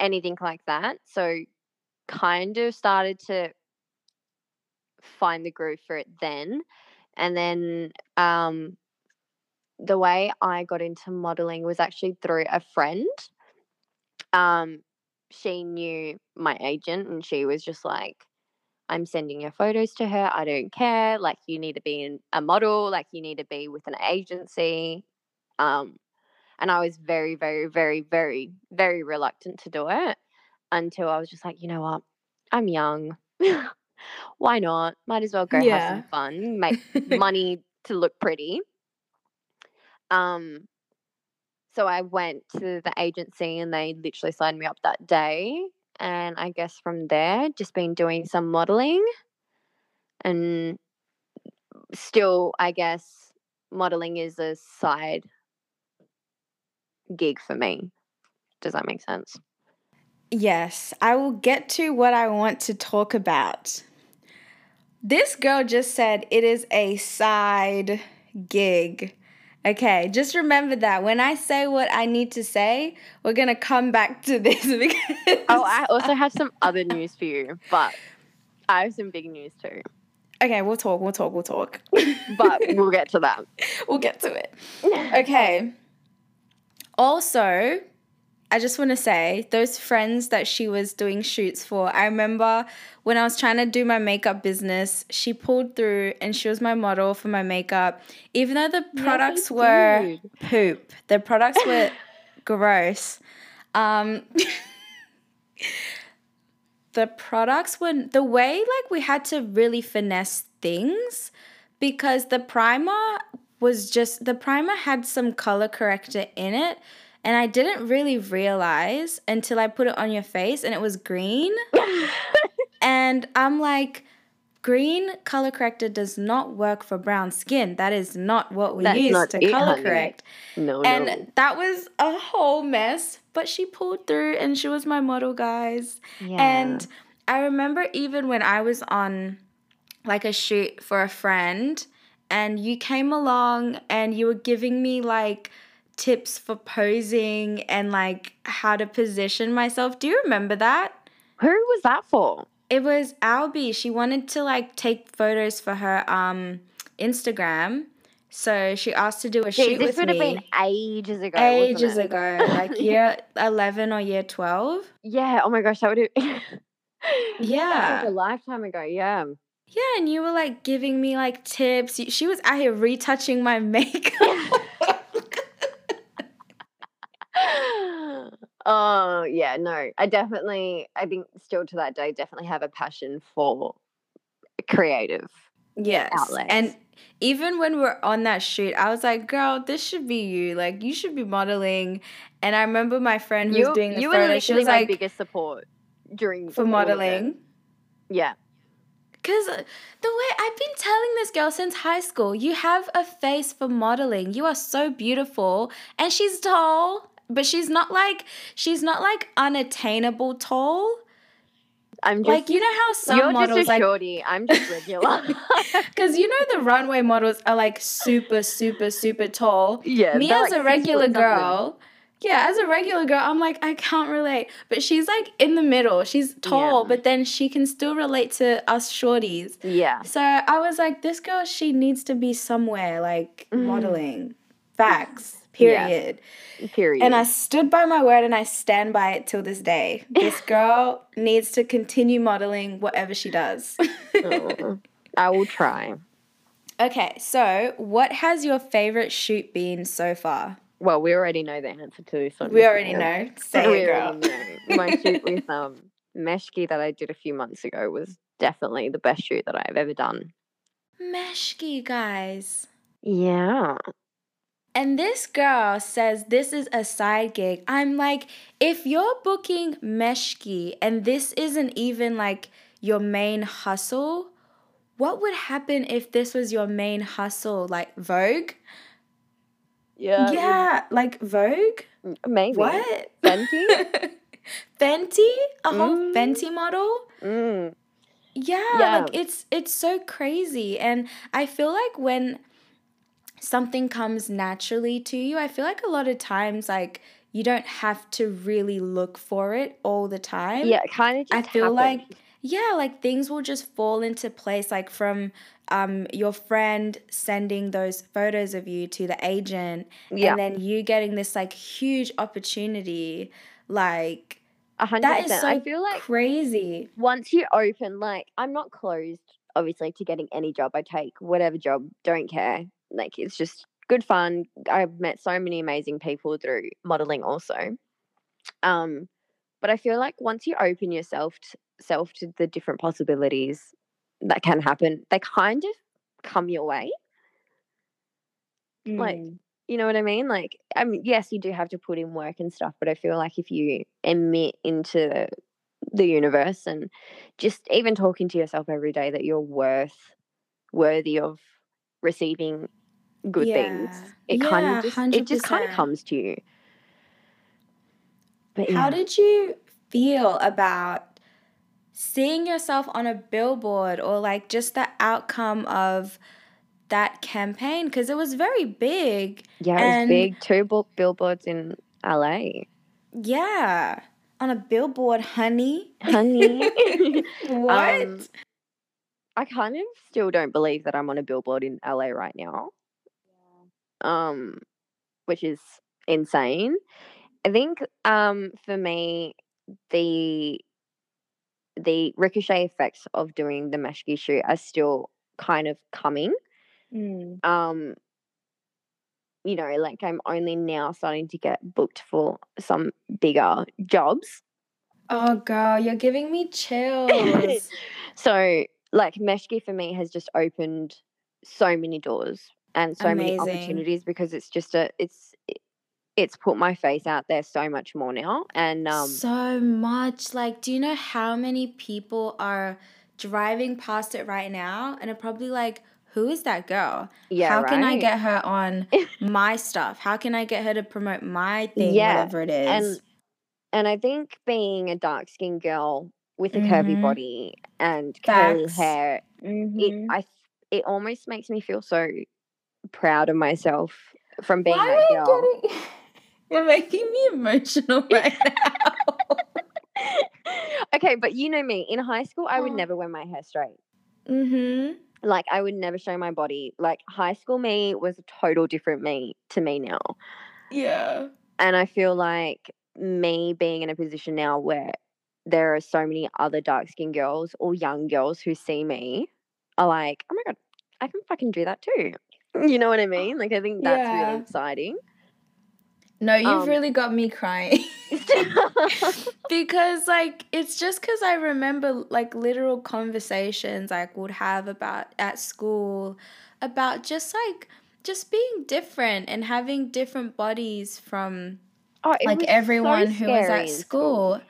anything like that. So kind of started to find the groove for it then. And then um, the way I got into modeling was actually through a friend. Um, she knew my agent and she was just like, I'm sending your photos to her. I don't care. Like, you need to be in a model, like, you need to be with an agency. Um, and I was very, very, very, very, very reluctant to do it until I was just like, you know what? I'm young. Why not? Might as well go yeah. have some fun, make money to look pretty. Um, so I went to the agency and they literally signed me up that day. And I guess from there, just been doing some modeling and still, I guess, modeling is a side gig for me. Does that make sense? Yes, I will get to what I want to talk about. This girl just said it is a side gig. Okay, just remember that when I say what I need to say, we're gonna come back to this because Oh, I also have some other news for you, but I have some big news too. Okay, we'll talk, we'll talk, we'll talk. But we'll get to that. we'll get to it. Okay. Also, I just want to say those friends that she was doing shoots for. I remember when I was trying to do my makeup business, she pulled through and she was my model for my makeup. Even though the products were poop, the products were gross. Um, the products were the way like we had to really finesse things because the primer was just the primer had some color corrector in it and I didn't really realize until I put it on your face and it was green. And I'm like green color corrector does not work for brown skin. That is not what we That's use to color correct. No, and no. that was a whole mess but she pulled through and she was my model guys. Yeah. and I remember even when I was on like a shoot for a friend and you came along and you were giving me like tips for posing and like how to position myself. Do you remember that? who was that for? It was Albie. She wanted to like take photos for her um Instagram. So she asked to do a Gee, shoot this with would have me been ages ago. ages ago, like year 11 or year 12. Yeah. Oh my gosh, that would have. Yeah. Like a lifetime ago. Yeah. Yeah, and you were like giving me like tips. She was out here retouching my makeup. oh yeah, no. I definitely. I think still to that day, definitely have a passion for creative. yes. outlets. And even when we're on that shoot, I was like, girl, this should be you. Like, you should be modeling. And I remember my friend who You, was doing the you were photo, she was my like, biggest support during for all of it. modeling. Yeah. Because the way I've been telling this girl since high school, you have a face for modeling. You are so beautiful. And she's tall, but she's not like, she's not like unattainable tall. I'm just Like, you know how some you're models just a like shorty. I'm just regular. Because you know the runway models are like super, super, super tall. yeah. Me as like a regular girl. something. Yeah, as a regular girl, I'm like, I can't relate. But she's like in the middle. She's tall, Yeah. but then she can still relate to us shorties. Yeah. So I was like, this girl, she needs to be somewhere like Mm. modeling. Facts. Yeah. Period. Period. And I stood by my word and I stand by it till this day. This girl needs to continue modeling whatever she does. Aw. I will try. Okay, so what has your favorite shoot been so far? Well, we already know the answer to this one. We already know. Say we it, girl. know. My shoot with um Meshki that I did a few months ago was definitely the best shoot that I've ever done. Meshki, guys. Yeah. And this girl says this is a side gig. I'm like, if you're booking Meshki and this isn't even like your main hustle, what would happen if this was your main hustle? Like Vogue? Yeah. yeah, like Vogue? Maybe. What? Fenty? Fenty? A whole Mm. Fenty model? Mm. Yeah, Yeah. like it's it's so crazy and I feel like when something comes naturally to you, I feel like a lot of times like you don't have to really look for it all the time. Yeah, kind of I feel like happened. Yeah, like things will just fall into place like from um your friend sending those photos of you to the agent Yeah. and then you getting this like huge opportunity like A hundred that is so I feel like crazy. once you open, like, I'm not closed, obviously, to getting any job I take, whatever job, don't care. Like, it's just good fun. I've met so many amazing people through modeling, also. Um, but I feel like once you open yourself t- self to the different possibilities that can happen, they kind of come your way. Like, Mm. You know what I mean? Like, I mean, yes, you do have to put in work and stuff, but I feel like if you emit into the universe and just even talking to yourself every day that you're worth worthy of receiving good things, Yeah. it kind of just it just kind of comes to you. But How did you feel about seeing yourself on a billboard or like just the outcome of that campaign? Because it was very big. yeah, it was big. Two bill- billboards in LA, Yeah. On a billboard, honey. honey. what? Um, I kind of still don't believe that I'm on a billboard in LA right now. Um, which is insane. I think um for me the the ricochet effects of doing the Meshki shoot are still kind of coming. Mm. Um you know, like I'm only now starting to get booked for some bigger jobs. Oh, girl, you're giving me chills. So, like Meshki for me has just opened so many doors and so many opportunities because it's just a it's it's put my face out there so much more now and um so much. Like, do you know how many people are driving past it right now and are probably like, who is that girl? yeah How can I get her on my stuff? How can I get her to promote my thing, Yeah, whatever it is? and and I think being a dark skinned girl with a curvy Mhm. body and curly Facts. hair it Mhm. I it almost makes me feel so proud of myself from being Why that girl. You're making me emotional right now. okay, but you know me. In high school, I would Oh. never wear my hair straight. mhm. Like I would never show my body. Like high school me was a total different me to me now. Yeah. And I feel like me being in a position now where there are so many other dark skinned girls or young girls who see me are like, oh my god, I can fucking do that too. You know what I mean? Like I think that's Yeah. really exciting. No, you've Um, really got me crying. because like it's just because I remember like literal conversations like would have about at school about just like just being different and having different bodies from oh, like was so everyone who was at in school.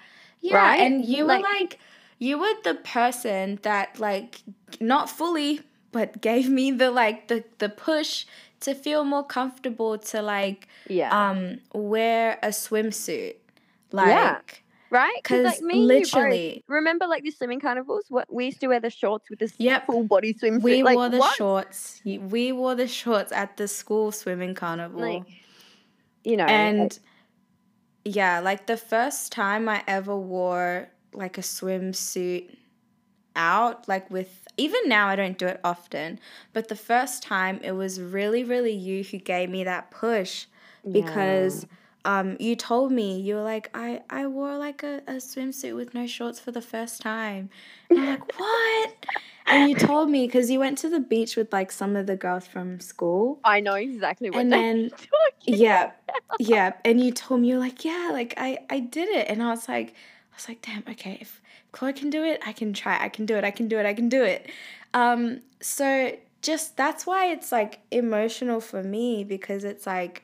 Yeah, right? and you Like- were like you were the person that like not fully but gave me the like the the push to feel more comfortable to like Yeah. um wear a swimsuit. Like Yeah. right? Because like me literally- both, remember like the swimming carnivals? What we used to wear the shorts with the Yep. full body swimsuit. we like, wore the what? shorts. We wore the shorts at the school swimming carnival. Like, you know, and yeah, like the first time I ever wore like a swimsuit out, like with even now I don't do it often, but the first time it was really, really you who gave me that push because um you told me you were like I I wore like a, a swimsuit with no shorts for the first time. And I'm like, what? And you told me because you went to the beach with like some of the girls from school. I know exactly what And then yeah, yeah. And you told me you're like, yeah, like I I did it, and I was like, I was like, damn, okay, if Chloe can do it, I can try. I can do it. I can do it. I can do it. Um, so just that's why it's like emotional for me because it's like,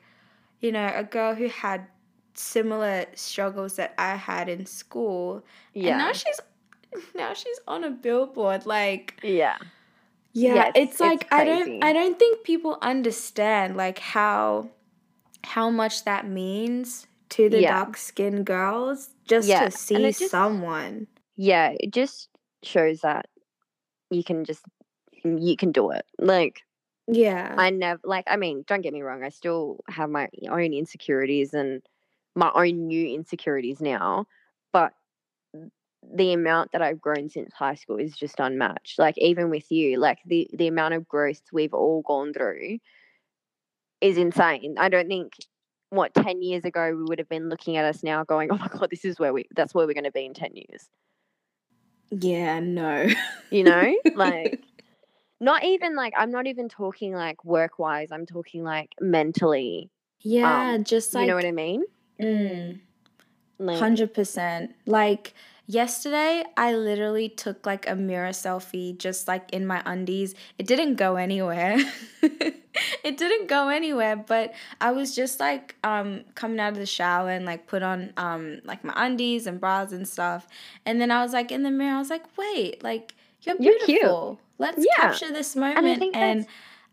you know, a girl who had similar struggles that I had in school, and Yeah. now she's now she's on a billboard, like. yeah. Yeah, Yes, it's it's like I don't I don't think people understand like how how much that means to the Yeah. dark skinned girls just Yeah, to see just- someone. Yeah. It just shows that you can just, you can do it. Like, Yeah. I never, like, I mean, don't get me wrong. I still have my own insecurities and my own new insecurities now. But the amount that I've grown since high school is just unmatched. Like even with you, like the the amount of growth we've all gone through is insane. I don't think what 10 years ago we would have been looking at us now going, "Oh my god, this is where we that's where we're going to be in 10 years." Yeah, no. You know? like not even like I'm not even talking like work-wise. I'm talking like mentally. yeah, um, just like you know what I mean? mm, Like 100%. Like yesterday I literally took like a mirror selfie just like in my undies. It didn't go anywhere. it didn't go anywhere, but I was just like um coming out of the shower and like put on um like my undies and bras and stuff. And then I was like in the mirror I was like, "Wait, like you're You're beautiful. Let's Yeah. capture this moment." think And,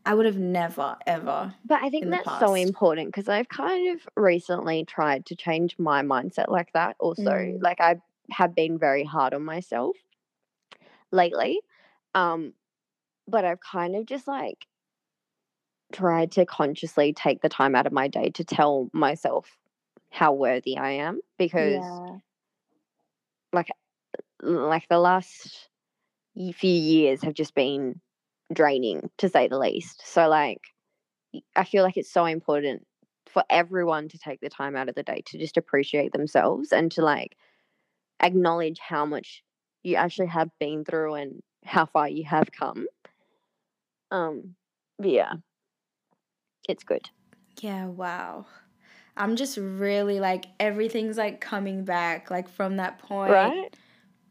I would have never ever. But I think that's so important because I've kind of recently tried to change my mindset like that. Also, Mm. like I have been very hard on myself lately. Um, but I've kind of just like tried to consciously take the time out of my day to tell myself how worthy I am because like like the last few years have just been draining to say the least. So like I feel like it's so important for everyone to take the time out of the day to just appreciate themselves and to like acknowledge how much you actually have been through and how far you have come. Um yeah. It's good. Yeah, wow. I'm just really like everything's like coming back like from that point. Right?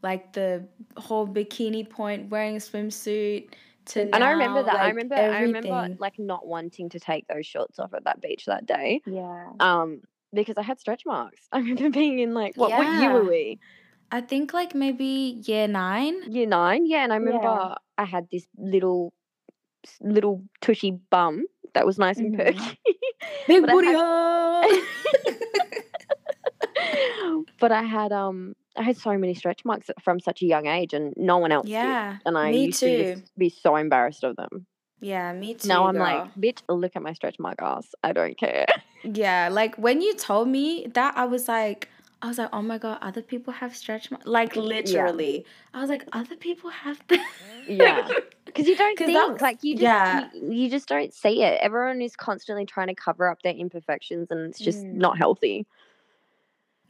Like the whole bikini point, wearing a swimsuit to And I remember now, that. I like, remember I remember like not wanting to take those shorts off at that beach that day. Yeah. Um because I had stretch marks. I remember being in like what what year were Yeah. we? I think like maybe year nine. Year nine, yeah. And I remember Yeah. I had this little little tushy bum that was nice and Mhm. perky. Big But I booty had- but I had um I had so many stretch marks from such a young age and no one else did. yeah. And I me used to too. just be so embarrassed of them. Yeah, me too. now I'm girl. like, bitch, look at my stretch mark ass. I don't care. Yeah, like when you told me that, I was like, I was like, oh my god, other people have stretch marks. Like literally, I was like, other people have that. Yeah. Because you don't think like you just yeah. you, you just don't see it. Everyone is constantly trying to cover up their imperfections, and it's just Mm. not healthy.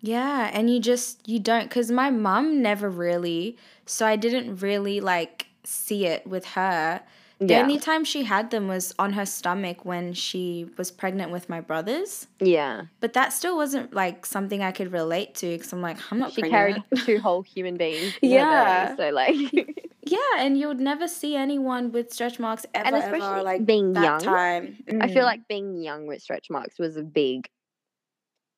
Yeah, and you just you don't cuz my mum never really, so I didn't really like see it with her. The Yeah, only time she had them was on her stomach when she was pregnant with my brothers. yeah. But that still wasn't like something I could relate to cuz I'm like, I'm not She pregnant. carried two whole human beings. her Yeah. so like, Yeah, and you would never see anyone with stretch marks ever, and ever especially like being that young, time. I feel Mm. like being young with stretch marks was a big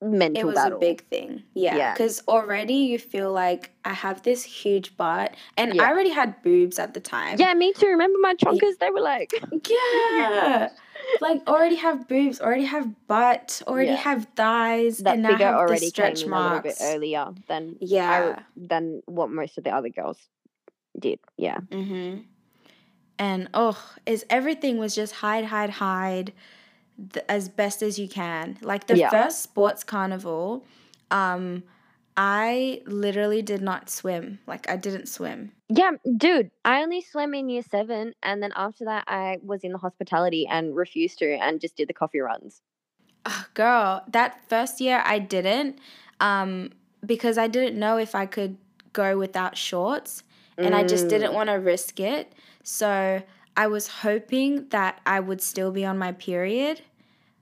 mental it was battle. a big thing. Yeah, Yeah. because already you feel like I have this huge butt, and Yeah. I already had boobs at the time. yeah, me too. Remember my chonkers? They were like, yeah. like already have boobs, already have butt, already Yeah. have thighs, that and figure already came stretch in a little bit earlier than I, Yeah. than what most of the other girls did. Yeah. Mm-hmm. And oh, is everything was just hide, hide, hide, as best as you can. Like the Yeah. first sports carnival, um, I literally did not swim. Like I didn't swim. Yeah, dude, I only swam in year seven, and then after that, I was in the hospitality and refused to, and just did the coffee runs. Ugh, girl, that first year I didn't, um, because I didn't know if I could go without shorts, and I just Mm, didn't want to risk it. So I was hoping that I would still be on my period.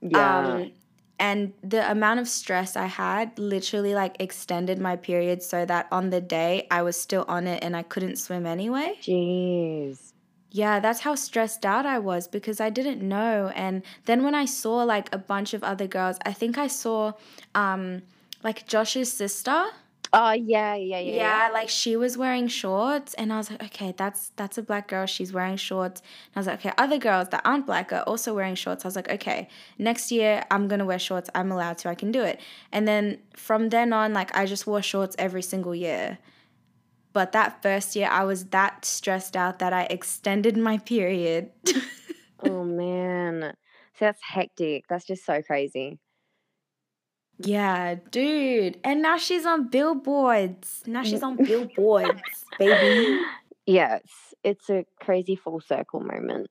Yeah. Um, and the amount of stress I had literally like extended my period so that on the day I was still on it and I couldn't swim anyway. Jeez. Yeah, that's how stressed out I was because I didn't know. And then when I saw like a bunch of other girls, I think I saw um like Josh's sister. Oh yeah, yeah, yeah. Yeah, like she was wearing shorts and I was like, okay, that's that's a black girl. She's wearing shorts. And I was like, okay, other girls that aren't black are also wearing shorts. I was like, okay, next year I'm gonna wear shorts. I'm allowed to, I can do it. And then from then on, like I just wore shorts every single year. But that first year I was that stressed out that I extended my period. Oh man. So that's hectic. That's just so crazy. Yeah, dude. And now she's on billboards. Now she's on billboards, baby. Yes, it's a crazy full circle moment.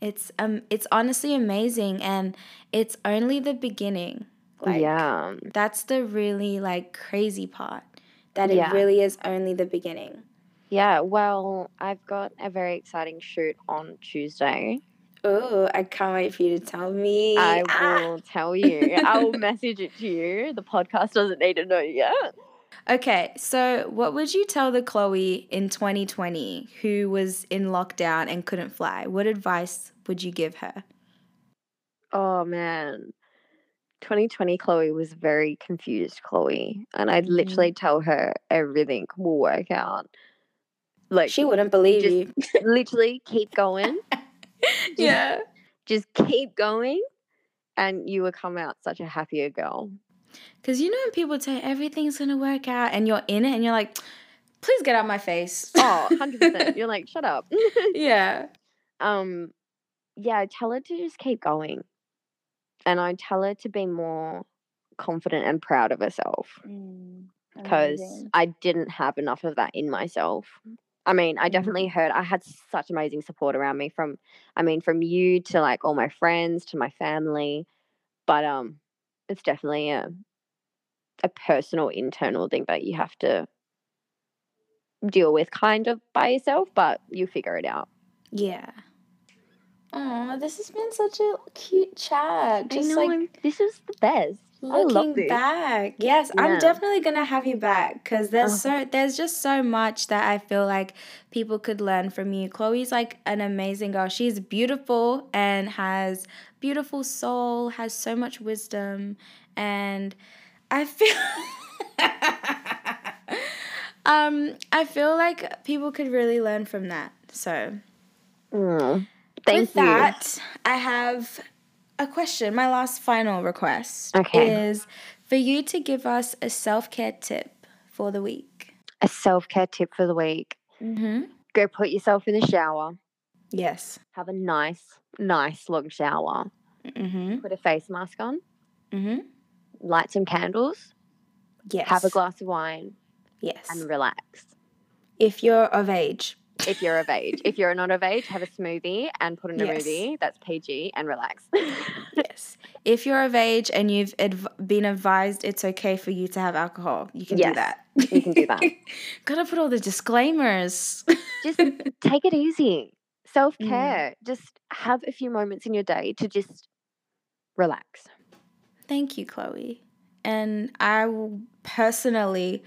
It's um it's honestly amazing and it's only the beginning. Like yeah. that's the really like crazy part. That Yeah. it really is only the beginning. Yeah, well, I've got a very exciting shoot on Tuesday. Oh, I can't wait for you to tell me. I Ah! will tell you. I will message it to you. The podcast doesn't need to know yet. Okay, so what would you tell the Chloe in 2020 who was in lockdown and couldn't fly? What advice would you give her? Oh man. 2020 Chloe was very confused Chloe. And I'd Mhm. literally tell her everything will work out. Like She wouldn't believe you. literally keep going. yeah. Just keep going and you will come out such a happier girl. Because you know when people say everything's going to work out and you're in it and you're like, please get out my face. Oh, 100%. You're like, shut up. yeah. um yeah, tell her to just keep going. And I tell her to be more confident and proud of herself Mm, because I didn't have enough of that in myself. I mean, I definitely heard I had such amazing support around me from I mean, from you to like all my friends to my family. But um it's definitely a a personal internal thing that you have to deal with kind of by yourself, but you figure it out. Yeah. Oh, this has been such a cute chat. Just I know, like I'm- this is the best. Looking back. Yes, Yeah. I'm definitely gonna have you back because there's Oh. so there's just so much that I feel like people could learn from you. Chloe's like an amazing girl. She's beautiful and has beautiful soul, has so much wisdom, and I feel um I feel like people could really learn from that. So Mm. Thank with you. that, I have a question. My last final request Okay. is for you to give us a self care tip for the week. A self care tip for the week. Mm-hmm. Go put yourself in the shower. Yes. Have a nice, nice long shower. Mm-hmm. Put a face mask on. Mm-hmm. Light some candles. Yes. Have a glass of wine Yes. and relax. if you're of age. If you're of age. If you're not of age, have a smoothie and put in a Yes. movie that's PG and relax. Yes. If you're of age and you've adv- been advised it's okay for you to have alcohol, you can do that. you can do that. Gotta put all the disclaimers. just take it easy. Self care. Mm. Just have a few moments in your day to just relax. Thank you, Chloe. And I will personally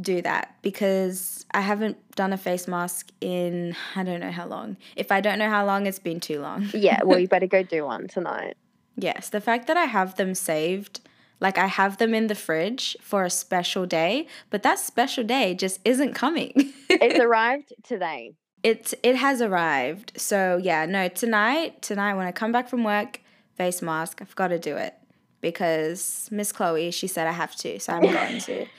do that because I haven't done a face mask in I don't know how long. If I don't know how long, it's been too long. Yeah, well, you better go do one tonight. yes, the fact that I have them saved, like I have them in the fridge for a special day, but that special day just isn't coming. It's arrived today. it it has arrived. So yeah, no, tonight, tonight when I come back from work, face mask, I've got to do it because Miss Chloe, she said I have to, so I'm going to.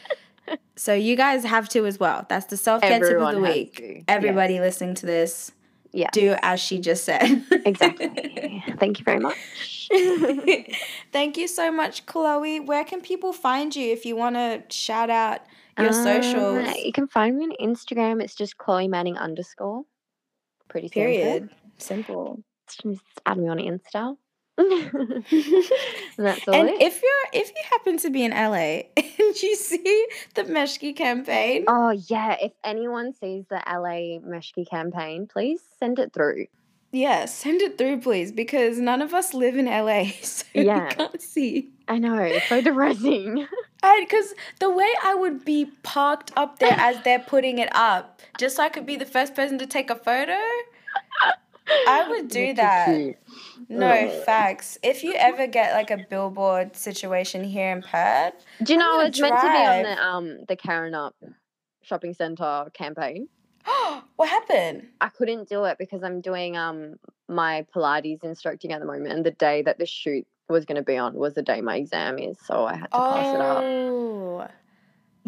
So you guys have to as well. That's the self care tip of the week. Everybody listening to this, Yeah. do as she just said. Exactly. Thank you very much. Thank you so much, Chloe. Where can people find you if you want to shout out your socials? Um, you can find me on Instagram. It's just Chloe Manning underscore. Pretty simple. Period. Simple. Just add me on Insta. That's all. And it. if you're if you happen to be in LA and you see the Meshki campaign, Oh yeah, if anyone sees the LA Meshki campaign, please send it through. yeah, send it through, please, because none of us live in LA, so Yeah. we can't see. I know, it's so depressing. Because the way I would be parked up there as they're putting it up, just so I could be the first person to take a photo, I would do You're that. No Ugh. facts. If you ever get like a billboard situation here in Perth, Do you I'm know gonna it's meant to be on the um the Karrinyup shopping center campaign? what happened? I couldn't do it because I'm doing um my Pilates instructing at the moment, and the day that the shoot was going to be on was the day my exam is, so I had to pass it up.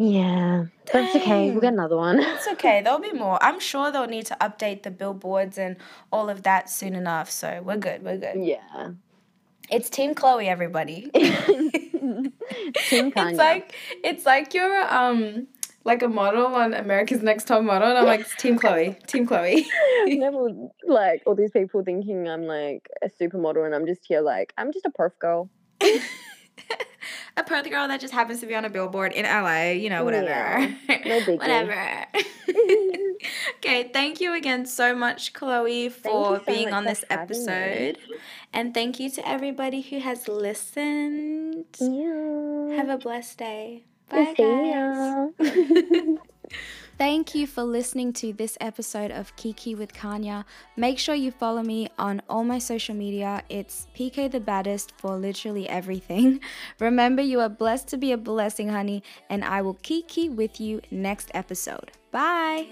Yeah, but it's okay. We'll get another one. it's okay. There'll be more. I'm sure they'll need to update the billboards and all of that soon enough. So we're good. We're good. yeah. It's Team Chloe, everybody. Team Kanye. it's like it's like you're um like a model on America's Next Top Model, and I'm like it's Team Chloe, Team Chloe. Never like all these people thinking I'm like a supermodel, and I'm just here like I'm just a perf girl. A Perth girl that just happens to be on a billboard in LA. You know, whatever. Yeah, no whatever. okay, thank you again so much, Chloe, for so being on for this having me. episode. And thank you to everybody who has listened. Yeah. Have a blessed day. Bye, See guys. Thank you for listening to this episode of Kiki with Kanya. Make sure you follow me on all my social media. It's PK the Baddest for literally everything. Remember, you are blessed to be a blessing, honey, and I will Kiki with you next episode. Bye.